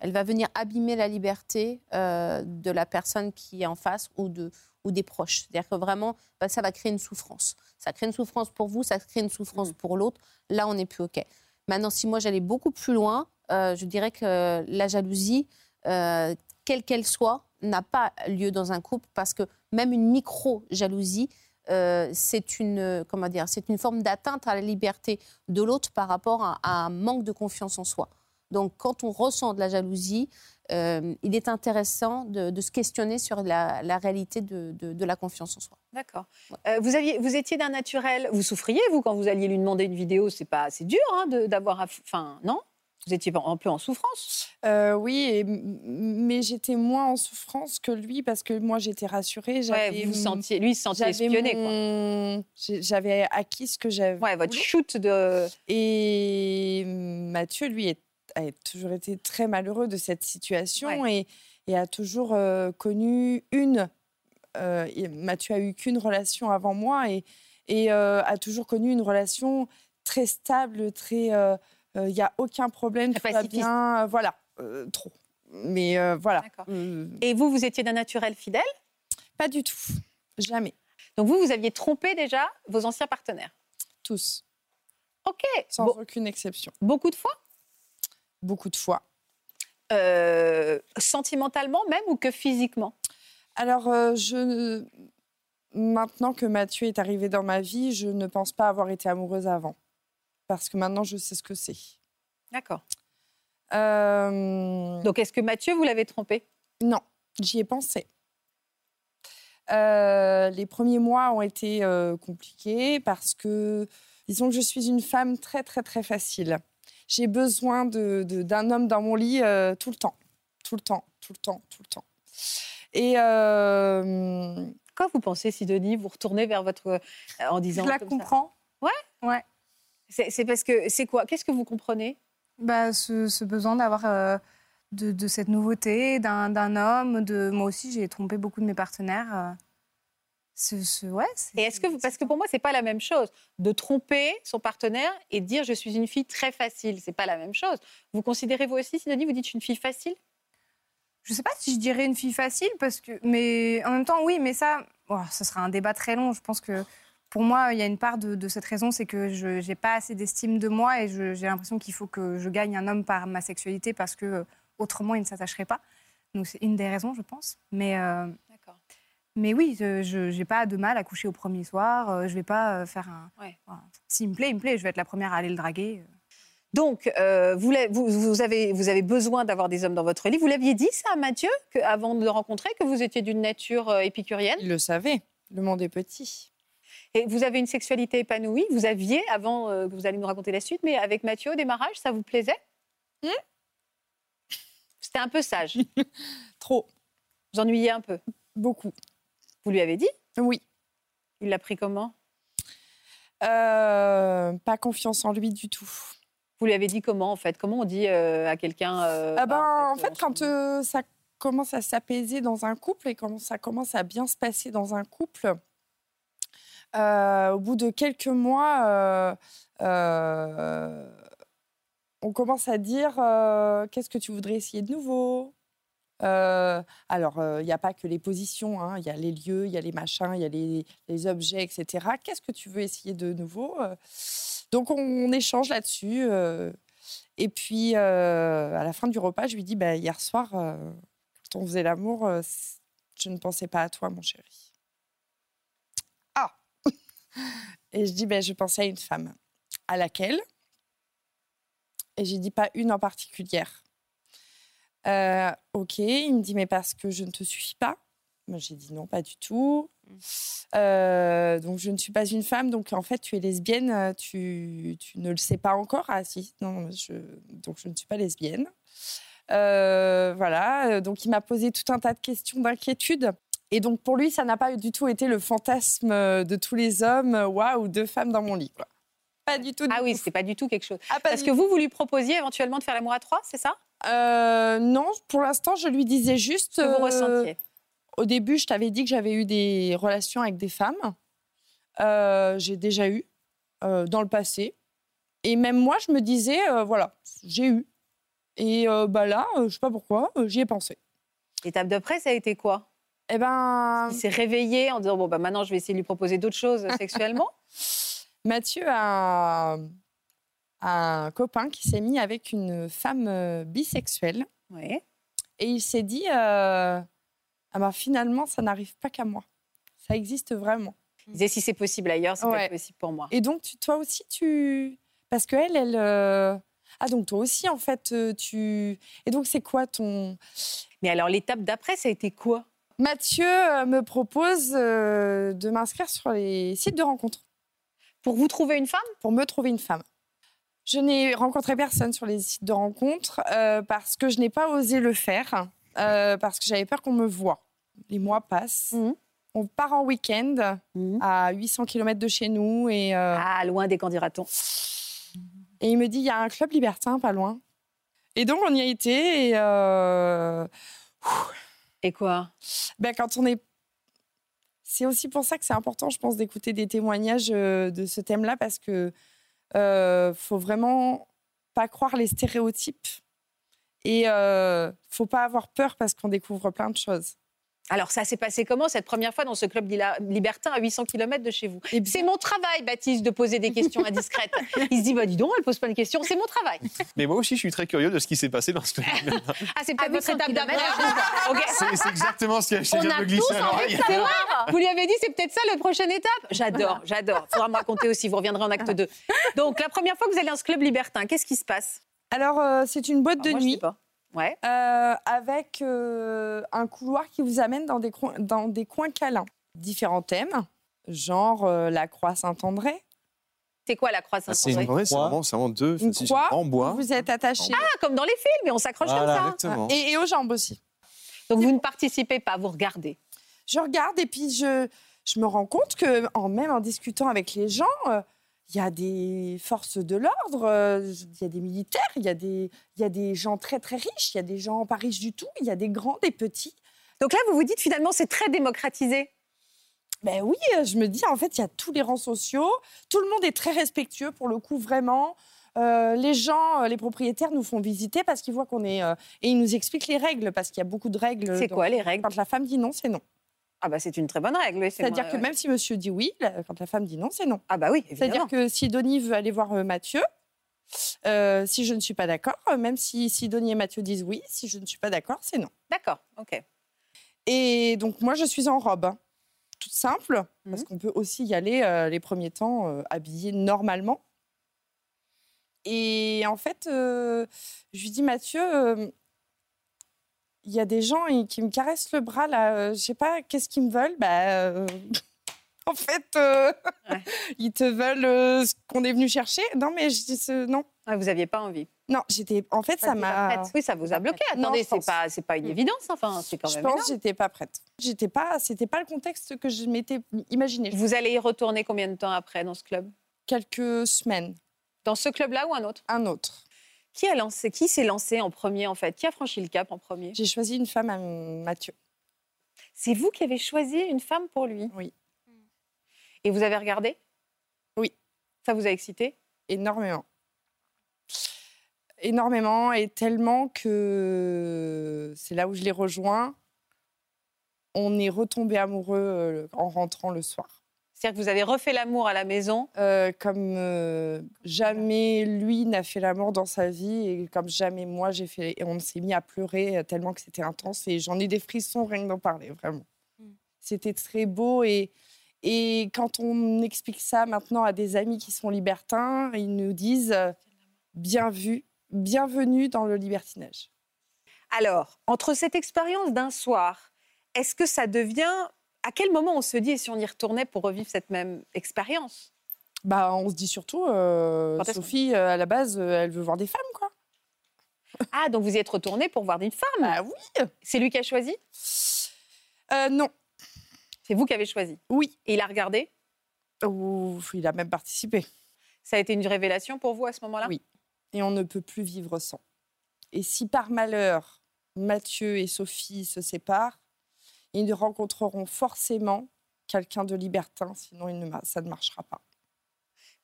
elle va venir abîmer la liberté de la personne qui est en face ou de ou des proches. C'est-à-dire que vraiment, bah, ça va créer une souffrance. Ça crée une souffrance pour vous, ça crée une souffrance mm. pour l'autre. Là, on n'est plus OK. Maintenant, si moi j'allais beaucoup plus loin, euh, je dirais que la jalousie, euh, quelle qu'elle soit, n'a pas lieu dans un couple parce que même une micro-jalousie, euh, c'est une, comment dire, c'est une forme d'atteinte à la liberté de l'autre par rapport à, un manque de confiance en soi. Donc, quand on ressent de la jalousie, euh, il est intéressant de, se questionner sur la, réalité de, la confiance en soi. D'accord. Euh, vous, aviez, vous étiez d'un naturel. Vous souffriez, vous, quand vous alliez lui demander une vidéo C'est pas assez dur hein, d'avoir. Enfin, non? Vous étiez un peu en souffrance? Euh, Oui, mais j'étais moins en souffrance que lui parce que moi j'étais rassurée. Ouais, vous sentiez, lui il se sentait espionné. J'avais acquis ce que j'avais. Ouais, votre shoot de. Et Mathieu, lui, est a toujours été très malheureux de cette situation et, a toujours euh, connu une. Euh, Mathieu a eu qu'une relation avant moi et, et euh, a toujours connu une relation très stable, très. Il n'y a aucun problème, tout va bien. voilà, trop. Mais voilà. Et vous, vous étiez d'un naturel fidèle? Pas du tout. Jamais. Donc vous, vous aviez trompé déjà vos anciens partenaires? Tous. Ok. Sans aucune exception. Beaucoup de fois? Beaucoup de fois. Euh, sentimentalement même ou que physiquement? Alors, euh, je... maintenant que Mathieu est arrivé dans ma vie, je ne pense pas avoir été amoureuse avant. Parce que maintenant, je sais ce que c'est. D'accord. Euh, Donc, est-ce que Mathieu, vous l'avez trompé? Non, j'y ai pensé. les premiers mois ont été compliqués parce que, disons que je suis une femme très, très, très facile j'ai besoin d'un de, d'un homme dans mon lit euh, tout le temps. Tout le temps, tout le temps, tout le temps. Et. Euh... Quand vous pensez, Sidonie, vous retournez vers votre. Euh, en disant. Je la comprends. Ouais Ouais. C'est parce que. C'est quoi? Qu'est-ce que vous comprenez? Bah, ce, besoin d'avoir. Euh, de, de, cette nouveauté, d'un homme. De... Moi aussi, j'ai trompé beaucoup de mes partenaires. Ouais, et est-ce que parce que pour moi c'est pas la même chose de tromper son partenaire et dire je suis une fille très facile, c'est pas la même chose. Vous considérez vous aussi, Sidonie, vous dites une fille facile? Je sais pas si je dirais une fille facile parce que, mais en même temps oui, mais ça, oh, ce sera un débat très long. Je pense que pour moi il y a une part de, cette raison, c'est que je n'ai pas assez d'estime de moi et j'ai l'impression qu'il faut que je gagne un homme par ma sexualité parce que autrement il ne s'attacherait pas. Donc c'est une des raisons, je pense. Mais euh, mais oui, je n'ai pas de mal à coucher au premier soir. Euh, je ne vais pas euh, faire un. S'il me plaît, il me plaît. Je vais être la première à aller le draguer. Euh. Donc, vous, vous, avez, vous avez besoin d'avoir des hommes dans votre lit. Vous l'aviez dit ça à Mathieu, que, avant de le rencontrer, que vous étiez d'une nature épicurienne? Il le savait. Le monde est petit. Et vous avez une sexualité épanouie? Vous aviez, avant que vous allez nous raconter la suite, mais avec Mathieu au démarrage, ça vous plaisait? Hmm? C'était un peu sage. *laughs* Trop. Vous ennuyez un peu? Beaucoup. Vous lui avez dit? Oui. Il l'a pris comment? Euh, Pas confiance en lui du tout. Vous lui avez dit comment en fait? Comment on dit euh, à quelqu'un euh, ah ben, bah, En fait, quand ça commence à s'apaiser dans un couple et quand ça commence à bien se passer dans un couple, au bout de quelques mois, on commence à dire qu'est-ce que tu voudrais essayer de nouveau? Euh, alors, il n'y a pas que les positions, hein. il y a les lieux, il y a les machins, il y a les, les objets, etc. Qu'est-ce que tu veux essayer de nouveau euh? Donc, on, échange là-dessus. euh. et puis, euh, à la fin du repas, je lui dis, bah, hier soir, euh, quand on faisait l'amour, euh, je ne pensais pas à toi, mon chéri. Ah *laughs* Et je dis, bah, je pensais à une femme. À laquelle? Et j'ai dit, pas une en particulière. Euh, ok, il me dit, mais parce que je ne te suffis pas Moi, j'ai dit non, pas du tout. Euh, donc, je ne suis pas une femme, donc en fait, tu es lesbienne, tu, tu ne le sais pas encore. Ah, si, non, je, donc je ne suis pas lesbienne. Euh, voilà, donc il m'a posé tout un tas de questions d'inquiétude. Et donc, pour lui, ça n'a pas du tout été le fantasme de tous les hommes, waouh, deux femmes dans mon lit, quoi. Pas du tout. du Ah oui, tout. c'est pas du tout quelque chose. Ah, Parce que vous, vous lui proposiez éventuellement de faire l'amour à trois, c'est ça? Euh, non, pour l'instant, je lui disais juste. Que vous euh, ressentiez. Au début, je t'avais dit que j'avais eu des relations avec des femmes. Euh, j'ai déjà eu dans le passé. Et même moi, je me disais, voilà, j'ai eu. Et bah là, je sais pas pourquoi, j'y ai pensé. L'étape d'après, ça a été quoi? Eh ben, Il s'est réveillé en disant bon bah maintenant je vais essayer de lui proposer d'autres choses sexuellement. *laughs* Mathieu a un copain qui s'est mis avec une femme euh, bisexuelle. Oui. Et il s'est dit, euh, ah ben, finalement, ça n'arrive pas qu'à moi. Ça existe vraiment. Il disait si c'est possible ailleurs, c'est Ouais. pas possible pour moi. Et donc, tu- toi aussi, tu... Parce qu'elle, elle... euh, Ah, donc toi aussi, en fait, tu... Et donc, c'est quoi ton... Mais alors l'étape d'après, ça a été quoi? Mathieu me propose euh, de m'inscrire sur les sites de rencontres Pour vous trouver une femme? Pour me trouver une femme. Je n'ai rencontré personne sur les sites de rencontres euh, parce que je n'ai pas osé le faire, euh, parce que j'avais peur qu'on me voie. Les mois passent. Mhm. On part en week-end à 800 km de chez nous et, euh, Ah, loin des candidatons. et il me dit il y a un club libertin pas loin. Et donc on y a été et euh, Et quoi? Ben, quand on est c'est aussi pour ça que c'est important, je pense, d'écouter des témoignages de ce thème-là parce que euh, faut vraiment pas croire les stéréotypes et euh, faut pas avoir peur parce qu'on découvre plein de choses. Alors ça s'est passé comment cette première fois dans ce club libertin à 800 km de chez vous Eh bien- C'est mon travail, Baptiste, de poser des questions indiscrètes. *laughs* Il se dit bah dis donc, elle pose pas de questions, c'est mon travail. Mais moi aussi, je suis très curieux de ce qui s'est passé dans ce club. Ah c'est peut-être votre 800 étape d'après. C'est c'est exactement ce qui a On vient de me glisser savoir. Vous lui avez dit, c'est peut-être ça la prochaine étape J'adore, j'adore. Faudra me raconter aussi, vous reviendrez en acte 2. Donc, la première fois que vous allez dans ce club libertin, qu'est-ce qui se passe? Alors euh, c'est une boîte Alors, de moi, je sais nuit pas. Ouais. euh, avec euh, un couloir qui vous amène dans des, coins, dans des coins câlins. Différents thèmes, genre euh, la croix Saint-André, C'est quoi la croix Ah, Saint-André? c'est vraiment, c'est vraiment deux. une croix en bois. vous êtes attaché Ah, comme dans les films, mais on s'accroche Voilà. comme ça. Exactement. et, et aux jambes aussi. Donc, vous ne participez pas, vous regardez. je regarde et puis je, je me rends compte que en même en discutant avec les gens, euh, il y a des forces de l'ordre, euh, il y a des militaires, il y, a des- il y a des gens très très riches, il y a des gens pas riches du tout, il y a des grands, des petits. Donc là, vous vous dites finalement, c'est très démocratisé. Ben oui, euh, je me dis en fait il y a tous les rangs sociaux, tout le monde est très respectueux pour le coup vraiment. Euh, les gens, les propriétaires nous font visiter parce qu'ils voient qu'on est euh, et ils nous expliquent les règles parce qu'il y a beaucoup de règles. C'est quoi les règles? Quand la femme dit non, c'est non. Ah bah c'est une très bonne règle. C'est-à-dire que même si monsieur dit oui, la- quand la femme dit non, c'est non. Ah bah oui, C'est-à-dire que si Denis veut aller voir euh, Mathieu, euh, si je ne suis pas d'accord, euh, même si, si Denis et Mathieu disent oui, si je ne suis pas d'accord, c'est non. D'accord, ok. Et donc moi, je suis en robe, hein, toute simple, parce Mhm. qu'on peut aussi y aller euh, les premiers temps euh, habillé normalement. Et en fait, je lui dis Mathieu, il y a des gens qui me caressent le bras là, euh, je sais pas, qu'est-ce qu'ils me veulent? Bah, euh, *laughs* en fait, euh, Ouais. *laughs* ils te veulent euh, ce qu'on est venu chercher. Non, mais je dis non. Ah, vous aviez pas envie? Non, j'étais. En fait, ça m'a. Oui, ça vous a bloqué. Non, Attendez, c'est pense. pas, c'est pas une Mm. évidence. Enfin, c'est quand Je pense j'étais pas prête. J'étais pas. C'était pas le contexte que je m'étais imaginé. Vous allez y retourner combien de temps après dans ce club? Quelques semaines. Dans ce club-là ou un autre? Un autre. Qui a lancé Qui s'est lancé en premier en fait? Qui a franchi le cap en premier? J'ai choisi une femme à Mathieu. C'est vous qui avez choisi une femme pour lui? Oui. Et vous avez regardé? Oui. Ça vous a excité? Énormément. Énormément et tellement que c'est là où je l'ai rejoint. On est retombé amoureux euh, en rentrant le soir. C'est-à-dire que vous avez refait l'amour à la maison Euh, comme euh, jamais lui n'a fait l'amour dans sa vie et comme jamais moi j'ai fait. Et on s'est mis à pleurer euh, tellement que c'était intense et j'en ai des frissons rien que d'en parler, vraiment. Mm. C'était très beau et, et quand on explique ça maintenant à des amis qui sont libertins, ils nous disent euh, bien vu, bienvenue dans le libertinage. Alors, entre cette expérience d'un soir, est-ce que ça devient... À quel moment on se dit, et si on y retournait pour revivre cette même expérience? Bah, on se dit surtout, euh, Sophie, euh, à la base, euh, elle veut voir des femmes, quoi. Ah, donc vous y êtes retourné pour voir une femme Ah oui C'est lui qui a choisi? Euh, Non, C'est vous qui avez choisi? Oui. Et il a regardé? Ouf, il a même participé. Ça a été une révélation pour vous à ce moment-là? Oui. Et on ne peut plus vivre sans. Et si par malheur, Mathieu et Sophie se séparent, ils rencontreront forcément quelqu'un de libertin, sinon il ne ma- ça ne marchera pas.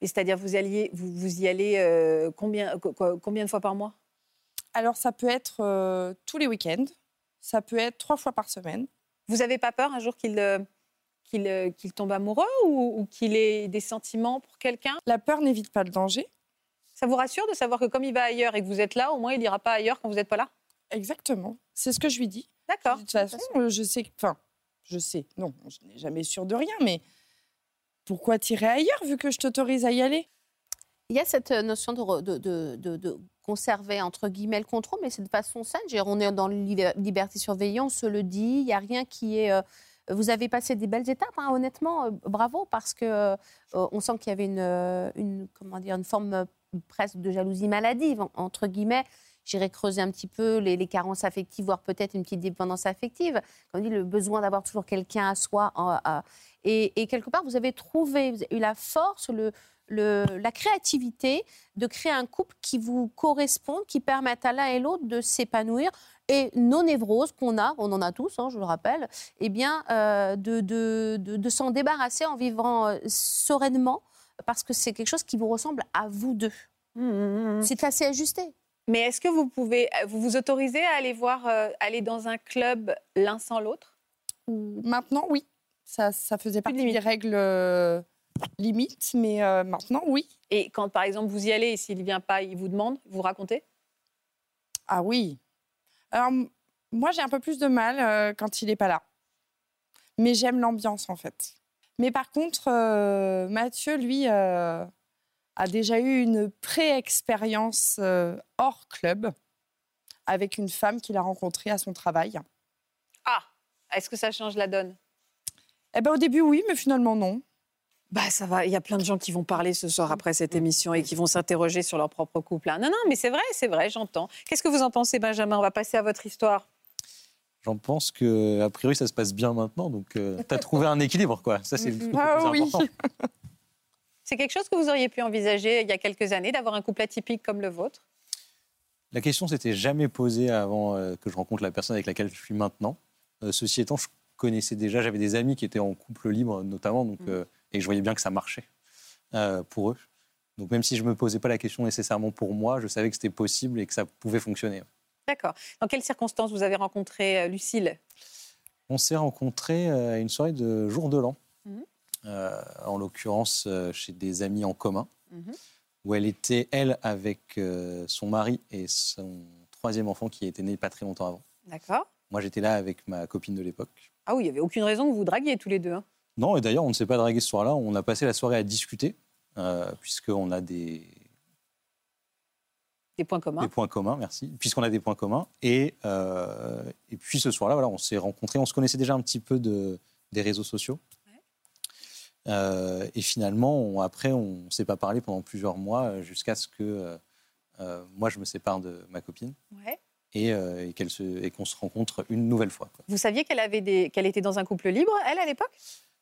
Et c'est-à-dire, vous, alliez, vous, vous y allez euh, combien, co- co- combien de fois par mois? Alors ça peut être euh, tous les week-ends, ça peut être trois fois par semaine. Vous n'avez pas peur un jour qu'il euh, tombe amoureux ou, ou qu'il ait des sentiments pour quelqu'un? La peur n'évite pas le danger. Ça vous rassure de savoir que comme il va ailleurs et que vous êtes là, au moins il n'ira pas ailleurs quand vous n'êtes pas là? Exactement. C'est ce que je lui dis. D'accord. De toute façon, euh, je sais. que- Enfin, je sais. Non, je n'ai jamais sûr de rien, mais pourquoi tirer ailleurs vu que je t'autorise à y aller? Il y a cette euh, notion de, de, de- de- de conserver, entre guillemets, le contrôle, mais c'est de façon saine. On est dans liber- liberté surveillée, on se le dit. Il n'y a rien qui est... euh, vous avez passé des belles étapes, hein, honnêtement, bravo, parce que euh, on sent qu'il y avait une, une, comment dire, une forme presque de jalousie maladive, en- entre guillemets. J'irai creuser un petit peu les, les carences affectives, voire peut-être une petite dépendance affective. Comme on dit, le besoin d'avoir toujours quelqu'un à soi. en- à- et, et quelque part, vous avez trouvé, vous avez eu la force, le, le- la créativité de créer un couple qui vous corresponde, qui permette à l'un et l'autre de s'épanouir. Et nos névroses qu'on a, on en a tous, hein, je le rappelle, eh bien, euh, de, de- de- de s'en débarrasser en vivant euh, sereinement, parce que c'est quelque chose qui vous ressemble à vous deux. Mmh, C'est assez ajusté. Mais est-ce que vous pouvez, euh, vous vous autorisez à aller voir, euh, aller dans un club l'un sans l'autre? Maintenant, oui. Ça, ça faisait partie des règles euh, limites, mais euh, maintenant, oui. Et quand par exemple vous y allez et s'il ne vient pas, il vous demande, vous racontez? Ah oui. Alors, moi, j'ai un peu plus de mal quand il n'est pas là. Mais j'aime l'ambiance, en fait. Mais par contre, Mathieu, lui, a déjà eu une pré-expérience euh, hors club avec une femme qu'il a rencontrée à son travail. Ah, est-ce que ça change la donne? Eh ben, au début, oui, mais finalement, non. Bah ça va, il y a plein de gens qui vont parler ce soir après cette émission et qui vont s'interroger sur leur propre couple. hein. Non, non, mais c'est vrai, c'est vrai, j'entends. Qu'est-ce que vous en pensez, Benjamin? On va passer à votre histoire. J'en pense que, a priori, ça se passe bien maintenant. Donc, tu as trouvé un équilibre, quoi. Ça, c'est le le Ah plus oui. *laughs* C'est quelque chose que vous auriez pu envisager il y a quelques années, d'avoir un couple atypique comme le vôtre? La question s'était jamais posée avant euh, que je rencontre la personne avec laquelle je suis maintenant. Euh, ceci étant, je connaissais déjà, j'avais des amis qui étaient en couple libre notamment, donc, euh, et je voyais bien que ça marchait pour eux. Donc même si je me posais pas la question nécessairement pour moi, je savais que c'était possible et que ça pouvait fonctionner. D'accord. Dans quelles circonstances vous avez rencontré Lucille? On s'est rencontrés à une soirée de jour de l'an, Mhm. Euh, en l'occurrence euh, chez des amis en commun, Mhm. où elle était, elle, avec euh, son mari et son troisième enfant qui était né pas très longtemps avant. D'accord. Moi, j'étais là avec ma copine de l'époque. Ah oui, il n'y avait aucune raison que vous draguiez tous les deux. hein. Non, et d'ailleurs, on ne s'est pas dragué ce soir-là. On a passé la soirée à discuter, euh, puisqu'on a des, Des points communs. des points communs, merci. Puisqu'on a des points communs. Et, euh, et puis ce soir-là, voilà, on s'est rencontrés. On se connaissait déjà un petit peu de, des réseaux sociaux. Euh, et finalement, on- après, on ne s'est pas parlé pendant plusieurs mois, euh, jusqu'à ce que euh, moi, je me sépare de ma copine Ouais. et, euh, et qu'elle se- et qu'on se rencontre une nouvelle fois. quoi. Vous saviez qu'elle avait des... qu'elle était dans un couple libre, elle, à l'époque?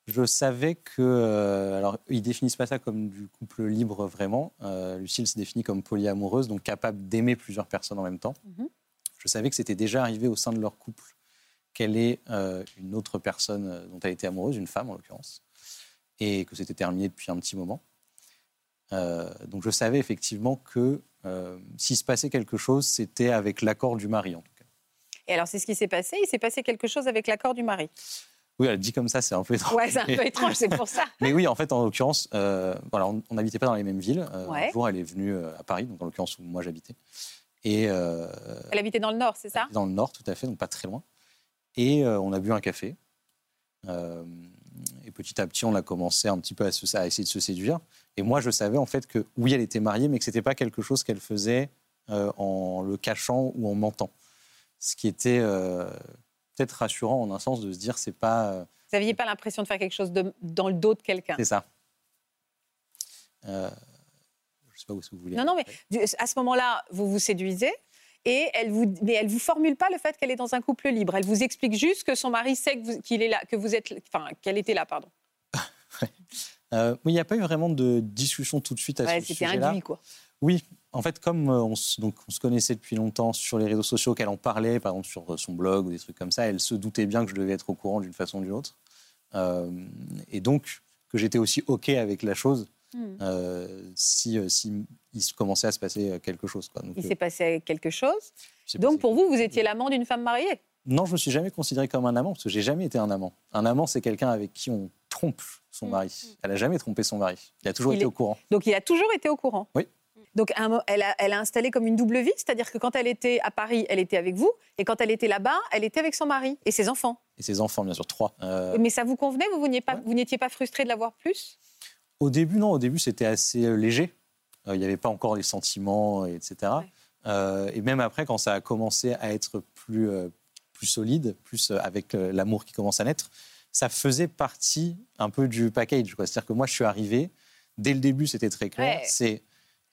Je savais que. alors, ils définissent pas ça comme du couple libre vraiment. Lucille se définit comme polyamoureuse, donc capable d'aimer plusieurs personnes en même temps. Mhm. Je savais que c'était déjà arrivé au sein de leur couple qu'elle ait euh, une autre personne dont elle était amoureuse, une femme en l'occurrence, et que c'était terminé depuis un petit moment. Euh, donc je savais effectivement que euh, s'il se passait quelque chose, c'était avec l'accord du mari en tout cas. Et alors, c'est ce qui s'est passé? Il s'est passé quelque chose avec l'accord du mari? Oui, elle dit comme ça, c'est un peu étrange. Ouais, c'est un peu étrange, c'est pour ça. *laughs* Mais oui, en fait, en l'occurrence, euh, voilà, on n'habitait pas dans les mêmes villes. Euh, Ouais. Un jour, elle est venue à Paris, donc en l'occurrence où moi j'habitais. Et Elle habitait dans le Nord, c'est ça? Dans le nord, tout à fait, donc pas très loin. Et on a bu un café. Et petit à petit, on a commencé un petit peu à, se- à essayer de se séduire. Et moi, je savais en fait que oui, elle était mariée, mais que c'était pas quelque chose qu'elle faisait euh, en le cachant ou en mentant. Ce qui était euh, peut-être rassurant en un sens de se dire c'est pas euh, Vous n'aviez pas l'impression de faire quelque chose de- dans le dos de quelqu'un c'est ça. Je sais pas où est-ce que vous voulez. Non, non, mais à ce moment-là, vous vous séduisez. Et elle vous, mais elle vous formule pas le fait qu'elle est dans un couple libre. Elle vous explique juste que son mari sait qu'il est là, que vous êtes, enfin, qu'elle était là, pardon. *laughs* Euh, oui, il n'y a pas eu vraiment de discussion tout de suite à Ouais, ce c'était sujet-là. induit, quoi. Oui, en fait, comme euh, on, se- donc, on se connaissait depuis longtemps sur les réseaux sociaux, qu'elle en parlait, par exemple sur euh, son blog ou des trucs comme ça, elle se doutait bien que je devais être au courant d'une façon ou d'une autre. Euh, et donc, que j'étais aussi OK avec la chose Hmm. euh, si, euh, si il se commençait à se passer euh, quelque chose. Quoi. Donc, Il euh, s'est passé quelque chose. Donc, passé- pour vous, vous étiez l'amant d'une femme mariée? Non, je me suis jamais considéré comme un amant, parce que j'ai jamais été un amant. Un amant, c'est quelqu'un avec qui on trompe son Mm. mari. Elle a jamais trompé son mari. Il a toujours Il été est- au courant. Donc, il a toujours été au courant? Oui. Donc, elle a, elle a installé comme une double vie, c'est-à-dire que quand elle était à Paris, elle était avec vous, et quand elle était là-bas, elle était avec son mari et ses enfants? Et ses enfants, bien sûr, trois. Euh, Mais ça vous convenait? Vous, vous n'étiez pas, Ouais. vous n'étiez pas frustré de l'avoir plus? Au début, non. Au début, c'était assez euh, léger. Euh, Il n'y avait pas encore les sentiments, et etc. Ouais. Euh, et même après, quand ça a commencé à être plus, plus solide, plus avec l'amour qui commence à naître, ça faisait partie un peu du package. C'est-à-dire que moi, je suis arrivé, dès le début, c'était très clair. Ouais. C'est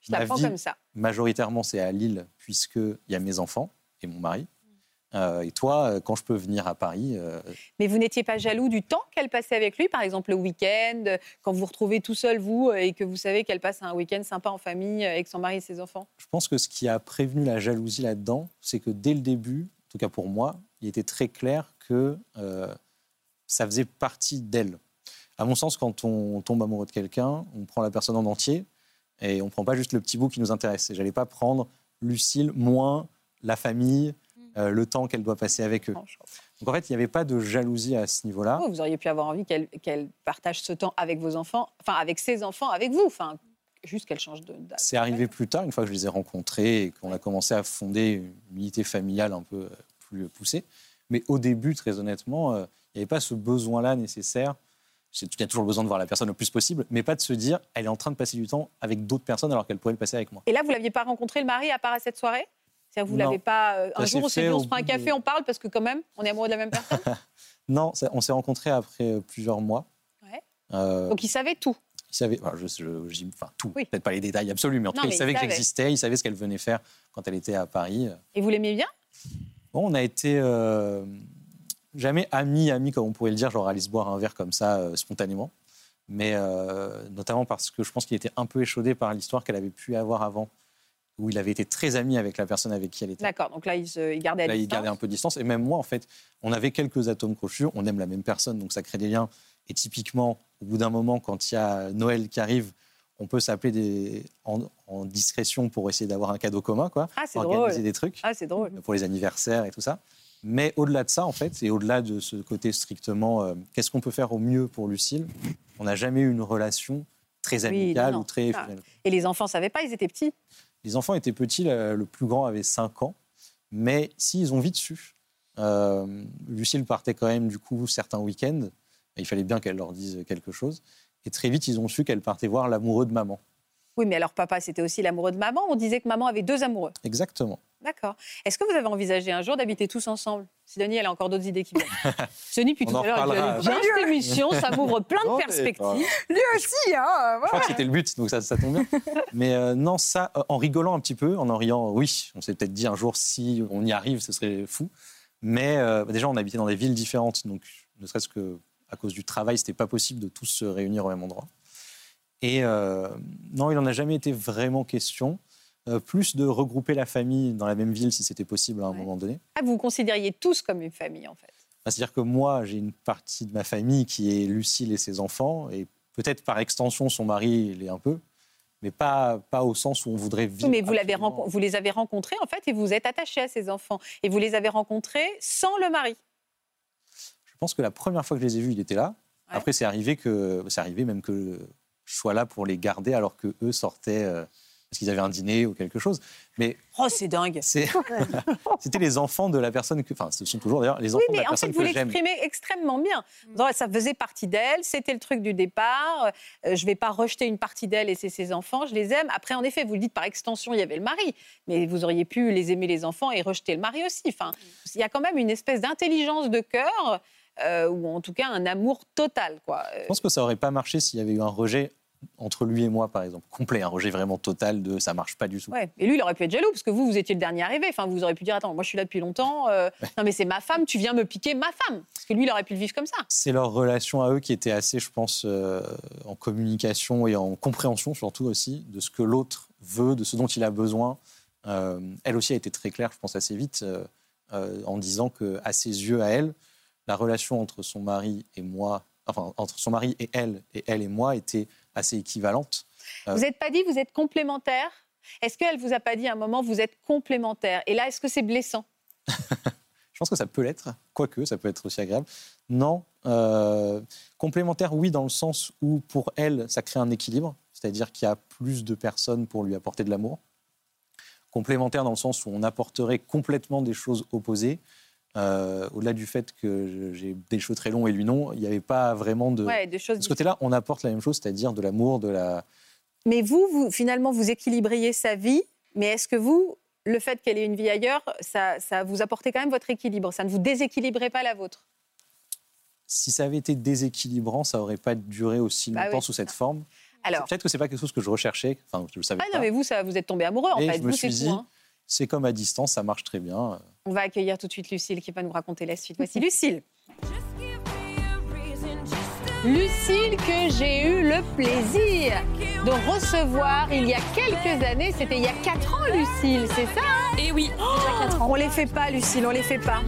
Je Ma t'apprends vie- comme ça. majoritairement, c'est à Lille, puisqu'il y a mes enfants et mon mari. Euh, et toi, euh, quand je peux venir à Paris, euh, Mais vous n'étiez pas jaloux du temps qu'elle passait avec lui, par exemple le week-end, quand vous vous retrouvez tout seul, vous, et que vous savez qu'elle passe un week-end sympa en famille avec son mari et ses enfants? Je pense que ce qui a prévenu la jalousie là-dedans, c'est que dès le début, en tout cas pour moi, il était très clair que euh, ça faisait partie d'elle. À mon sens, quand on tombe amoureux de quelqu'un, on prend la personne en entier et on ne prend pas juste le petit bout qui nous intéresse. Et j'allais pas prendre Lucille moins la famille, euh, le temps qu'elle doit passer avec eux. Donc en fait, il n'y avait pas de jalousie à ce niveau-là. Oh, Vous auriez pu avoir envie qu'elle partage ce temps avec vos enfants, enfin avec ses enfants, avec vous, enfin juste qu'elle change de d'âge. C'est arrivé plus tard, une fois que je les ai rencontrés et qu'on a commencé à fonder une unité familiale un peu euh, plus poussée. Mais au début, très honnêtement, euh, il n'y avait pas ce besoin-là nécessaire. Il y a toujours besoin de voir la personne le plus possible, mais pas de se dire elle est en train de passer du temps avec d'autres personnes alors qu'elle pourrait le passer avec moi. Et là, vous l'aviez pas rencontré le mari à part à cette soirée? C'est-à-dire vous l'avez pas euh, un jour on s'est dit on se prend un café, de- on parle parce que quand même on est amoureux de la même personne? *laughs* Non, on s'est rencontrés après euh, plusieurs mois. Ouais. Euh, Donc il savait tout. il savait, enfin, je, je- j'y- enfin, tout, Oui. peut-être pas les détails absolus, mais en tout cas, il il savait que j'existais, il savait ce qu'elle venait faire quand elle était à Paris. Et vous l'aimiez bien? Bon, on a été euh, jamais amis, amis comme on pourrait le dire, genre aller se boire un verre comme ça spontanément. Mais euh, notamment parce que je pense qu'il était un peu échaudé par l'histoire qu'elle avait pu avoir avant, où il avait été très ami avec la personne avec qui elle était. D'accord. Donc là il, se, il gardait à Là, il distance. gardait un peu de distance. Et même moi, en fait, on avait quelques atomes crochus. On aime la même personne, donc ça crée des liens. Et typiquement, au bout d'un moment, quand il y a Noël qui arrive, on peut s'appeler des... en, en discrétion pour essayer d'avoir un cadeau commun, quoi. Ah c'est Organiser drôle. des trucs Ah c'est drôle. pour les anniversaires et tout ça. Mais au-delà de ça, en fait, et au-delà de ce côté strictement, euh, qu'est-ce qu'on peut faire au mieux pour Lucille? On n'a jamais eu une relation très Oui, amicale non, non. ou très Ah. Et les enfants savaient pas, ils étaient petits? Les enfants étaient petits, le, plus grand avait 5 ans, mais si ils ont vite su. Euh, Lucille partait quand même du coup certains week-ends. Il fallait bien qu'elle leur dise quelque chose. Et très vite, ils ont su qu'elle partait voir l'amoureux de maman. Oui, mais alors papa, c'était aussi l'amoureux de maman. On disait que maman avait deux amoureux. Exactement. D'accord. Est-ce que vous avez envisagé un jour d'habiter tous ensemble? Sidonie, elle a encore d'autres idées qui viennent. *laughs* Sidonie, puis tout à l'heure, elle bien cette émission, ça m'ouvre plein de perspectives. Lui aussi, hein Je crois que c'était le but, donc ça, ça tombe bien. *laughs* Mais euh, non, ça, euh, en rigolant un petit peu, en en riant, oui, on s'est peut-être dit un jour si on y arrive, ce serait fou. Mais euh, déjà, on habitait dans des villes différentes, donc ne serait-ce que à cause du travail, c'était pas possible de tous se réunir au même endroit. Et euh, non, il n'en a jamais été vraiment question. Euh, plus de regrouper la famille dans la même ville si c'était possible à un Ouais. moment donné. Ah, vous vous considériez tous comme une famille, en fait? Enfin, C'est-à-dire que moi, j'ai une partie de ma famille qui est Lucille et ses enfants, et peut-être par extension son mari l'est un peu. mais pas, pas au sens où on voudrait vivre. Oui, mais vous, l'avez les avez rencontrés, en fait, et vous êtes attaché à ces enfants. Et vous les avez rencontrés sans le mari? Je pense que la première fois que je les ai vus, il était là. Ouais. Après, c'est arrivé que c'est arrivé même que je sois là pour les garder alors que eux sortaient euh, parce qu'ils avaient un dîner ou quelque chose. Mais Oh, c'est dingue. *laughs* c'était les enfants de la personne que, enfin, ce sont toujours d'ailleurs les enfants Oui, de mais la en fait, personne vous que j'aime. l'exprimez extrêmement bien. Non, Ça faisait partie d'elle, c'était le truc du départ. Euh, je ne vais pas rejeter une partie d'elle et c'est ses enfants, je les aime. Après, en effet, vous le dites par extension, il y avait le mari, mais vous auriez pu les aimer les enfants et rejeter le mari aussi. Enfin, il y a quand même une espèce d'intelligence de cœur, euh, ou en tout cas un amour total. Quoi. Euh, Je pense que ça aurait pas marché s'il y avait eu un rejet entre lui et moi, par exemple, complet, un rejet vraiment total de ça marche pas du tout. Ouais. Et lui, il aurait pu être jaloux parce que vous, vous étiez le dernier arrivé. Enfin, vous auriez pu dire Attends, moi je suis là depuis longtemps. euh, *laughs* non, mais c'est ma femme, tu viens me piquer ma femme. Parce que lui, il aurait pu le vivre comme ça. C'est leur relation à eux qui était assez, je pense, euh, en communication et en compréhension surtout aussi de ce que l'autre veut, de ce dont il a besoin. Euh, elle aussi a été très claire, je pense, assez vite, en disant que à ses yeux, à elle, la relation entre son mari et moi, enfin entre son mari et elle, et elle et moi, était assez équivalente. Euh. Vous n'êtes pas dit vous êtes complémentaires Est-ce qu'elle vous a pas dit à un moment vous êtes complémentaires Et là, est-ce que c'est blessant? *laughs* Je pense que ça peut l'être, quoique ça peut être aussi agréable. Non, euh, complémentaire, oui, dans le sens où pour elle, ça crée un équilibre, c'est-à-dire qu'il y a plus de personnes pour lui apporter de l'amour. Complémentaire dans le sens où on apporterait complètement des choses opposées. Euh, Au-delà du fait que j'ai des cheveux très longs et lui non, il n'y avait pas vraiment de... Ouais, des choses. De ce côté-là, on apporte la même chose, c'est-à-dire de l'amour, de la... Mais vous, vous, finalement, vous équilibriez sa vie. Mais est-ce que vous, le fait qu'elle ait une vie ailleurs, ça, ça vous apportait quand même votre équilibre? Ça ne vous déséquilibrait pas la vôtre? Si ça avait été déséquilibrant, ça n'aurait pas duré aussi Bah longtemps oui, sous cette forme. Alors, Peut-être que c'est pas quelque chose que je recherchais, enfin, je le savais ah pas. non, mais vous, ça, vous êtes tombé amoureux en Et fait. je me Vous, suis dit, hein. C'est comme à distance, ça marche très bien. On va accueillir tout de suite Lucille qui va nous raconter la suite. Voici Lucille. Lucille que j'ai eu le plaisir de recevoir il y a quelques années. C'était il y a 4 ans, Lucille, c'est ça hein? Et oui, 4 ans. On les fait pas, Lucille, on les fait pas. *laughs*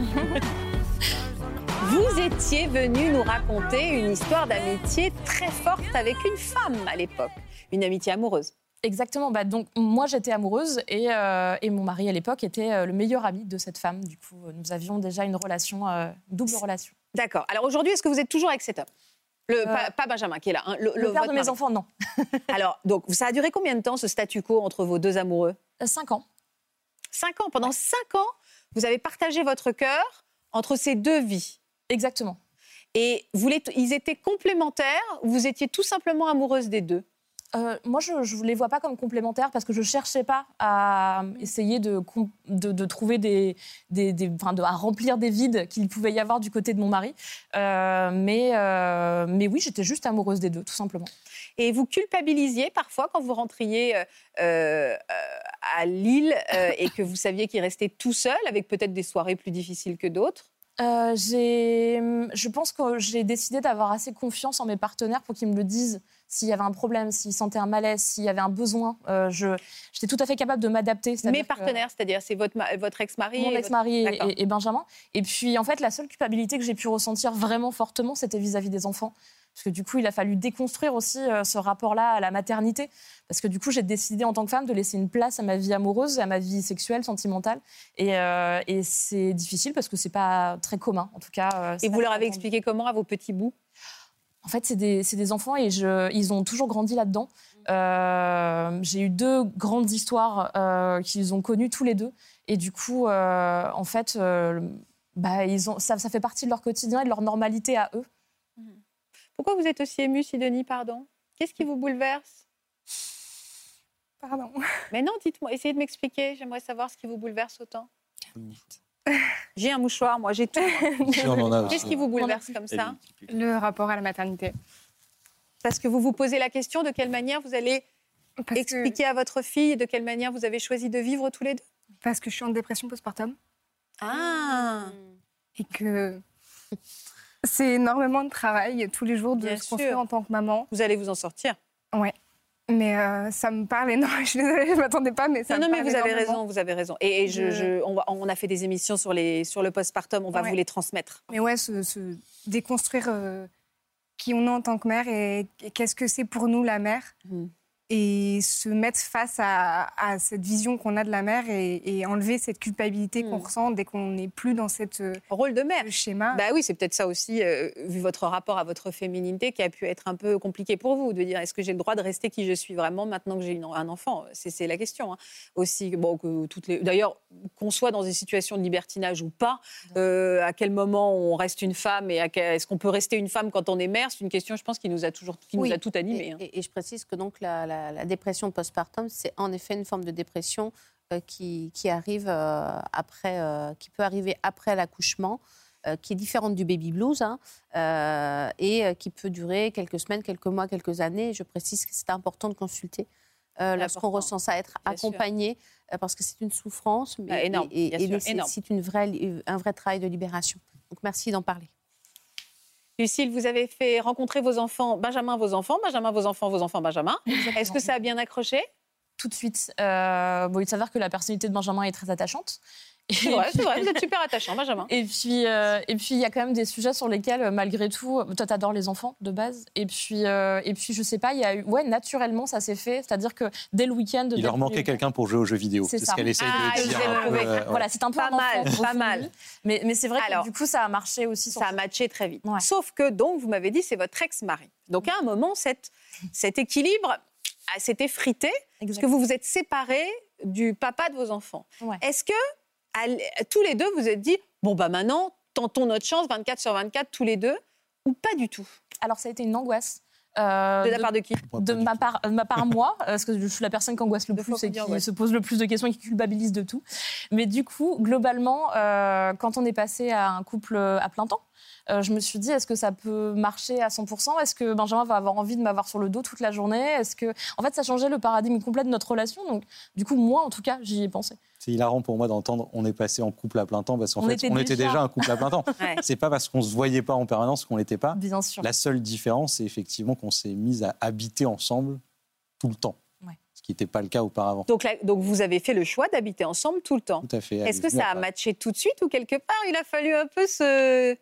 Vous étiez venue nous raconter une histoire d'amitié très forte avec une femme à l'époque, une amitié amoureuse. Exactement. Bah, donc, moi, j'étais amoureuse et, euh, et mon mari, à l'époque, était euh, le meilleur ami de cette femme. Du coup, euh, nous avions déjà une relation, euh, double relation. D'accord. Alors aujourd'hui, est-ce que vous êtes toujours avec cet homme? Le, pas, pas Benjamin qui est là. hein, le, Le, le- père de mes mari. enfants, non. *laughs* Alors, donc, ça a duré combien de temps ce statu quo entre vos deux amoureux? Cinq ans. Cinq ans. Pendant cinq ans, vous avez partagé votre cœur entre ces deux vies. Exactement. Et vous les- ils étaient complémentaires ou vous étiez tout simplement amoureuse des deux? Euh, moi, je ne les vois pas comme complémentaires parce que je cherchais pas à essayer de, com- de, de trouver des, des, des- enfin, de- à remplir des vides qu'il pouvait y avoir du côté de mon mari. Euh, mais, euh, mais oui, j'étais juste amoureuse des deux, tout simplement. Et vous culpabilisiez parfois quand vous rentriez à Lille et que vous saviez qu'il restait tout seul, avec peut-être des soirées plus difficiles que d'autres? Je pense que j'ai décidé d'avoir assez confiance en mes partenaires pour qu'ils me le disent s'il y avait un problème, s'ils sentaient un malaise, s'il y avait un besoin. Euh, je- J'étais tout à fait capable de m'adapter. Mes que- partenaires, c'est-à-dire c'est votre, ma- votre ex-mari Mon ex-mari votre- et, D'accord. et- et Benjamin. Et puis, en fait, la seule culpabilité que j'ai pu ressentir vraiment fortement, c'était vis-à-vis des enfants. Parce que du coup, il a fallu déconstruire aussi euh, ce rapport-là à la maternité. Parce que du coup, j'ai décidé en tant que femme de laisser une place à ma vie amoureuse, à ma vie sexuelle, sentimentale. Et, euh, et c'est difficile parce que c'est pas très commun, en tout cas. euh, Et vous leur avez expliqué comment à vos petits bouts? En fait, c'est des, enfants et je, ils ont toujours grandi là-dedans. Euh, j'ai eu deux grandes histoires euh, qu'ils ont connues tous les deux. Et du coup, euh, en fait, euh, bah, ils ont, ça, ça fait partie de leur quotidien et de leur normalité à eux. Pourquoi vous êtes aussi émue, Sidonie, pardon? Qu'est-ce qui vous bouleverse? Pardon. Mais non, dites-moi, essayez de m'expliquer. J'aimerais savoir ce qui vous bouleverse autant. J'ai un mouchoir, moi, j'ai tout. *laughs* Qu'est-ce qui vous bouleverse comme ça Le rapport à la maternité. Parce que vous vous posez la question de quelle manière vous allez Parce expliquer à votre fille de quelle manière vous avez choisi de vivre tous les deux? Parce que je suis en dépression postpartum Ah et que c'est énormément de travail tous les jours de Bien se construire sûr. en tant que maman. Vous allez vous en sortir. Mais euh, ça me parle énormément. *laughs* Je suis désolée, je ne m'attendais pas, mais ça Non, me non, mais vous avez raison, vous avez raison. Et, et je, Je- je- on, va- on a fait des émissions sur, les, sur le postpartum, on va Ouais. vous les transmettre. Mais ouais, se, se déconstruire euh, qui on est en tant que mère et, et qu'est-ce que c'est pour nous la mère. Mhm. Et se mettre face à, à cette vision qu'on a de la mère et, et enlever cette culpabilité qu'on Mm. ressent dès qu'on n'est plus dans cette euh, Rôle de mère. schéma. Bah oui, c'est peut-être ça aussi, euh, vu votre rapport à votre féminité, qui a pu être un peu compliqué pour vous, de dire est-ce que j'ai le droit de rester qui je suis vraiment maintenant que j'ai une- un enfant? C'est la question. hein. Aussi, bon, que toutes les. D'ailleurs, qu'on soit dans des situations de libertinage ou pas, euh, à quel moment on reste une femme et quel- est-ce qu'on peut rester une femme quand on est mère? C'est une question, je pense, qui nous a toujours, qui Oui. nous a tout animé. Et, hein. et- et je précise que donc la, la- la dépression postpartum, c'est en effet une forme de dépression euh, qui, qui arrive euh, après, euh, qui peut arriver après l'accouchement, euh, qui est différente du baby blues hein, euh, et euh, qui peut durer quelques semaines, quelques mois, quelques années. Je précise que c'est important de consulter lorsqu'on ressent ça, être bien accompagné parce que c'est une souffrance, mais Ah, énorme, et, vraie, un vrai travail de libération. Donc merci d'en parler. Lucille, vous avez fait rencontrer vos enfants, Benjamin, vos enfants, Benjamin, vos enfants, vos enfants, Benjamin. Est-ce que ça a bien accroché? Tout de suite. Euh, bon, il s'avère que la personnalité de Benjamin est très attachante. C'est vrai, c'est vrai, vous êtes *laughs* super attachant, Benjamin. Et puis, euh, et puis, il y a quand même des sujets sur lesquels, euh, malgré tout, toi, t'adores les enfants de base. Et puis, euh, et puis, je sais pas, il y a eu, ouais, naturellement, ça s'est fait. C'est-à-dire que dès le week-end, Il leur le manquait quelqu'un pour jouer aux jeux vidéo. C'est ce qu'elle essaye Ah, de dire. un peu, euh. Voilà, c'est un peu Pas un enfant mal, pas mal. Mais, mais c'est vrai Alors- que du coup, ça a marché aussi. Ça a matché très vite. Ouais. Sauf que, donc, vous m'avez dit, c'est votre ex-mari. Donc, à un moment, cette, cet équilibre ah, s'est effrité, parce que vous vous êtes séparés du papa de vos enfants. Ouais. Est-ce que, tous les deux, vous êtes dit, bon, bah maintenant, tentons notre chance 24 sur 24, tous les deux, ou pas du tout? Alors, ça a été une angoisse. euh, De la part de qui? De ma part, de ma part moi, euh, parce que je suis la personne qui angoisse le plus et qui angoisse. se pose le plus de questions et qui culpabilise de tout. Mais du coup, globalement, euh, quand on est passé à un couple à plein temps, euh, je me suis dit, est-ce que ça peut marcher à 100% Est-ce que Benjamin va avoir envie de m'avoir sur le dos toute la journée? Est-ce que, en fait, ça changeait le paradigme complet de notre relation. Donc, du coup, moi, en tout cas, j'y ai pensé. C'est hilarant pour moi d'entendre on est passé en couple à plein temps parce qu'en fait, était on était déjà- déjà un couple à plein temps. *laughs* Ouais. C'est pas parce qu'on se voyait pas en permanence qu'on l'était pas. Bien sûr. La seule différence, c'est effectivement qu'on s'est mis à habiter ensemble tout le temps. Ouais. Ce qui n'était pas le cas auparavant. donc, là- donc, vous avez fait le choix d'habiter ensemble tout le temps. Tout à fait. Est-ce que ça a matché tout de suite ou quelque part, il a fallu un peu se...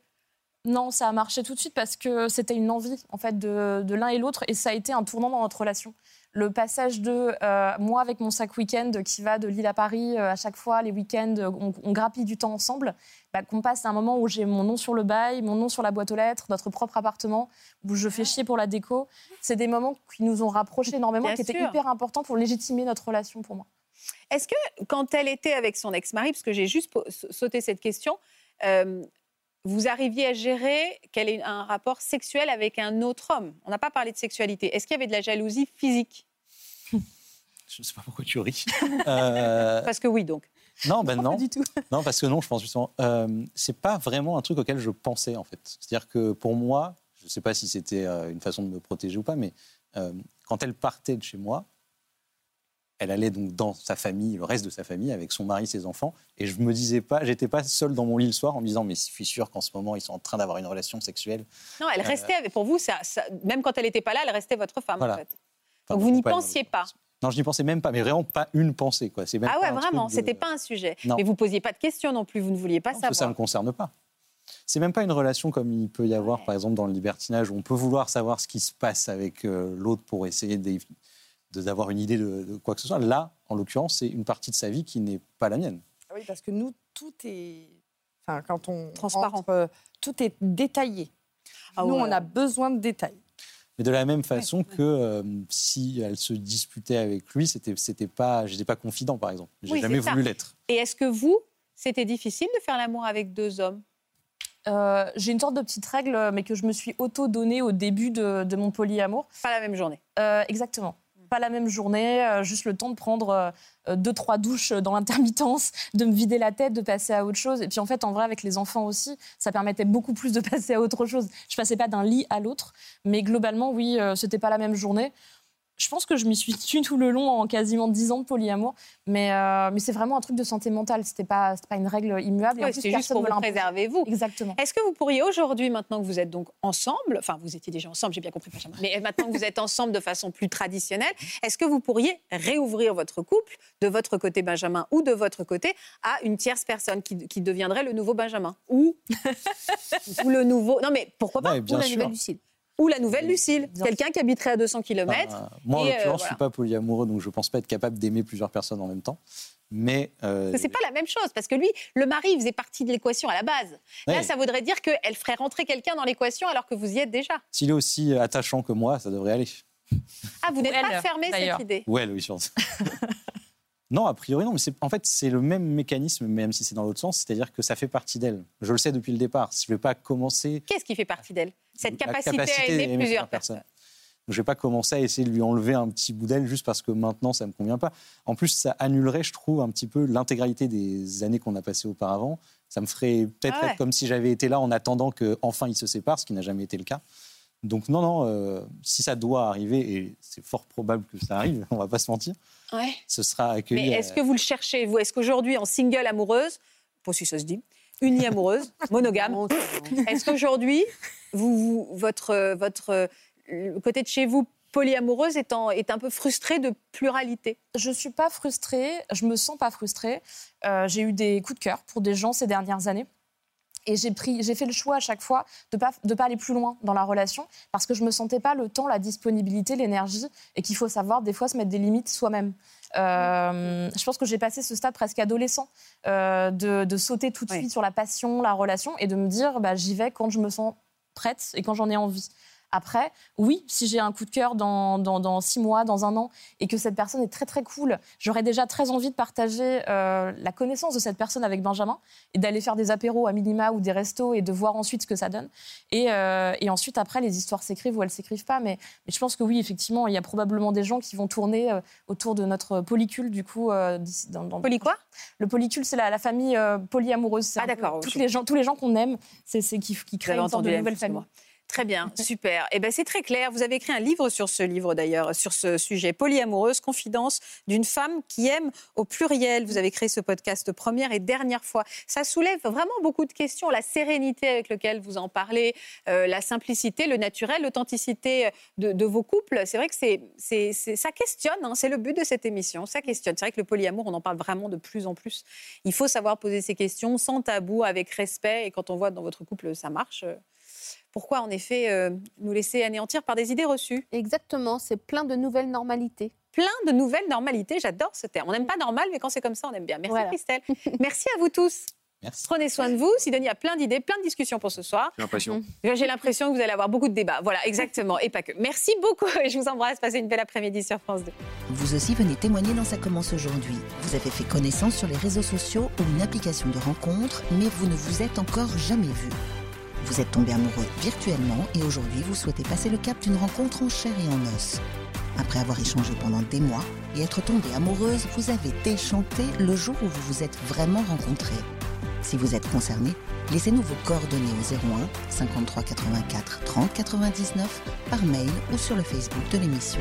Non, ça a marché tout de suite parce que c'était une envie en fait de, de l'un et l'autre et ça a été un tournant dans notre relation. Le passage de euh, moi avec mon sac week-end qui va de Lille à Paris euh, à chaque fois les week-ends, euh, on, on grappille du temps ensemble, bah, qu'on passe à un moment où j'ai mon nom sur le bail, mon nom sur la boîte aux lettres, notre propre appartement, où je fais chier pour la déco. C'est des moments qui nous ont rapprochés énormément, Bien qui étaient hyper importants pour légitimer notre relation pour moi. Est-ce que quand elle était avec son ex-mari, parce que j'ai juste sauté cette question, euh, vous arriviez à gérer qu'elle ait un rapport sexuel avec un autre homme On n'a pas parlé de sexualité. Est-ce qu'il y avait de la jalousie physique *laughs* Je ne sais pas pourquoi tu ris. *laughs* Euh, Parce que oui, donc. non, ben non. Pas du tout. *laughs* Non, parce que non, je pense justement. Euh, c'est pas vraiment un truc auquel je pensais en fait. C'est-à-dire que pour moi, je ne sais pas si c'était euh, une façon de me protéger ou pas, mais euh, quand elle partait de chez moi, elle allait donc dans sa famille, le reste de sa famille, avec son mari, ses enfants, et je me disais pas, j'étais pas seul dans mon lit le soir en me disant mais je suis sûr qu'en ce moment ils sont en train d'avoir une relation sexuelle. Non, elle restait avec. Pour vous, ça, ça- même quand elle n'était pas là, elle restait votre femme, Voilà. en fait. Enfin, Donc vous n'y pensiez pas Non, je n'y pensais même pas, mais vraiment pas une pensée quoi. Même Ah ouais, vraiment, de- c'était pas un sujet. Non. Mais vous posiez pas de questions non plus, vous ne vouliez pas Non, que ça ne savoir. me concerne pas. C'est même pas une relation comme il peut y avoir, Ouais. par exemple, dans le libertinage, où on peut vouloir savoir ce qui se passe avec euh, l'autre pour essayer de- d'avoir une idée de, de quoi que ce soit. Là, en l'occurrence, c'est une partie de sa vie qui n'est pas la mienne. Ah Oui, parce que nous, tout est. Enfin, quand on. Transparent. euh, tout est détaillé. Ah nous, ouais. on a besoin de détails. Mais de la même façon que euh, si elle se disputait avec lui, c'était, c'était pas, j'étais pas confident, par exemple. J'ai Oui, jamais voulu l'être. Et est-ce que vous, c'était difficile de faire l'amour avec deux hommes? Euh, J'ai une sorte de petite règle, mais que je me suis auto-donnée au début de, de mon polyamour. Pas la même journée. Euh, exactement. Pas la même journée, euh, juste le temps de prendre euh, deux, trois douches dans l'intermittence, de me vider la tête, de passer à autre chose. Et puis en fait, en vrai, avec les enfants aussi, ça permettait beaucoup plus de *laughs* passer à autre chose. Je passais pas d'un lit à l'autre, mais globalement, oui, euh, c'était pas la même journée. Je pense que je m'y suis tenue tout le long en quasiment dix ans de polyamour, mais, euh, mais c'est vraiment un truc de santé mentale. C'était pas, c'était pas une règle immuable. plus, c'est juste personne pour vous préserver, vous. Exactement. Est-ce que vous pourriez aujourd'hui, maintenant que vous êtes donc ensemble, enfin vous étiez déjà ensemble, j'ai bien compris, Benjamin, mais maintenant que vous êtes ensemble de façon plus traditionnelle, est-ce que vous pourriez réouvrir votre couple de votre côté Benjamin ou de votre côté à une tierce personne qui, qui deviendrait le nouveau Benjamin ou, *laughs* ou le nouveau Non mais pourquoi pas Ouais, bien Ou la sûr. nouvelle Lucille. Ou la nouvelle Lucille, quelqu'un qui habiterait à 200 km. Enfin, moi, en euh, je voilà. suis pas polyamoureux, donc je pense pas être capable d'aimer plusieurs personnes en même temps. Mais euh, C'est pas la même chose, parce que lui, le mari faisait partie de l'équation à la base. Là, Ouais. ça voudrait dire qu'elle ferait rentrer quelqu'un dans l'équation alors que vous y êtes déjà. s'il est aussi attachant que moi, ça devrait aller. Ah, vous n'êtes pas fermé cette idée Ouais, oui, je pense. *laughs* non, a priori, non. Mais en fait, c'est le même mécanisme, même si c'est dans l'autre sens. C'est-à-dire que ça fait partie d'elle. Je le sais depuis le départ. Je ne vais pas commencer. Qu'est-ce qui fait partie d'elle? Cette la capacité, à aimer plusieurs personnes. Je ne vais pas commencer à essayer de lui enlever un petit bout d'elle juste parce que maintenant, ça ne me convient pas. En plus, ça annulerait, je trouve, un petit peu l'intégralité des années qu'on a passées auparavant. Ça me ferait peut-être Ah ouais. comme si j'avais été là en attendant qu'enfin ils se séparent, ce qui n'a jamais été le cas. Donc non, non, euh, si ça doit arriver, et c'est fort probable que ça arrive, *laughs* on va pas se mentir, Ouais. ce sera accueilli. Mais est-ce euh, que vous le cherchez, vous? Est-ce qu'aujourd'hui, en single amoureuse, pas si ça se dit, unie amoureuse, *laughs* monogame, est-ce qu'aujourd'hui, vous, vous- votre, votre, le côté de chez vous, polyamoureuse, est, en- est un peu frustré de pluralité? Je suis pas frustrée, je me sens pas frustrée. Euh, j'ai eu des coups de cœur pour des gens ces dernières années. Et j'ai pris, j'ai fait le choix à chaque fois de pas de pas aller plus loin dans la relation parce que je me sentais pas le temps, la disponibilité, l'énergie et qu'il faut savoir des fois se mettre des limites soi-même. Euh, je pense que j'ai passé ce stade presque adolescent euh, de, de sauter tout de Oui. suite sur la passion, la relation et de me dire bah, j'y vais quand je me sens prête et quand j'en ai envie. Après, oui, si j'ai un coup de cœur dans, dans, dans six mois, dans un an, et que cette personne est très très cool, j'aurais déjà très envie de partager euh, la connaissance de cette personne avec Benjamin et d'aller faire des apéros à minima ou des restos et de voir ensuite ce que ça donne. Et, euh, et ensuite, après, les histoires s'écrivent ou elles s'écrivent pas. Mais, mais je pense que oui, effectivement, il y a probablement des gens qui vont tourner euh, autour de notre polycule, du coup. dans, dans- Poly quoi? Le polycule, c'est la, la famille polyamoureuse. Ah, d'accord, toutes les gens, tous les gens qu'on aime, c'est qui, qui créent une sorte de nouvelle famille. moi. Très bien, *laughs* super. Eh ben c'est très clair. Vous avez écrit un livre sur ce livre d'ailleurs, sur ce sujet polyamoureuse, confidence d'une femme qui aime au pluriel. Vous avez créé ce podcast première et dernière fois. Ça soulève vraiment beaucoup de questions. La sérénité avec laquelle vous en parlez, euh, la simplicité, le naturel, l'authenticité de, de vos couples. C'est vrai que c'est, c'est, c'est- ça questionne. hein. c'est le but de cette émission. Ça questionne. C'est vrai que le polyamour, on en parle vraiment de plus en plus. Il faut savoir poser ces questions sans tabou, avec respect. Et quand on voit dans votre couple ça marche. Pourquoi, en effet, euh, nous laisser anéantir par des idées reçues Exactement, c'est plein de nouvelles normalités. Plein de nouvelles normalités, j'adore ce terme. On n'aime pas normal, mais quand c'est comme ça, on aime bien. Merci Voilà. Christelle. *laughs* Merci à vous tous. Merci. Prenez soin de vous. Sidonie a plein d'idées, plein de discussions pour ce soir. J'ai l'impression. J'ai l'impression que vous allez avoir beaucoup de débats. Voilà, exactement. Et pas que. Merci beaucoup *laughs* et je vous embrasse. Passez une belle après-midi sur France 2. Vous aussi venez témoigner dans Ça commence aujourd'hui. Vous avez fait connaissance sur les réseaux sociaux ou une application de rencontre, mais vous ne vous êtes encore jamais vu. Vous êtes tombé amoureux virtuellement et aujourd'hui vous souhaitez passer le cap d'une rencontre en chair et en os. Après avoir échangé pendant des mois et être tombée amoureuse, vous avez déchanté le jour où vous vous êtes vraiment rencontrés. Si vous êtes concerné, laissez-nous vos coordonnées au 01 53 84 30 99 par mail ou sur le Facebook de l'émission.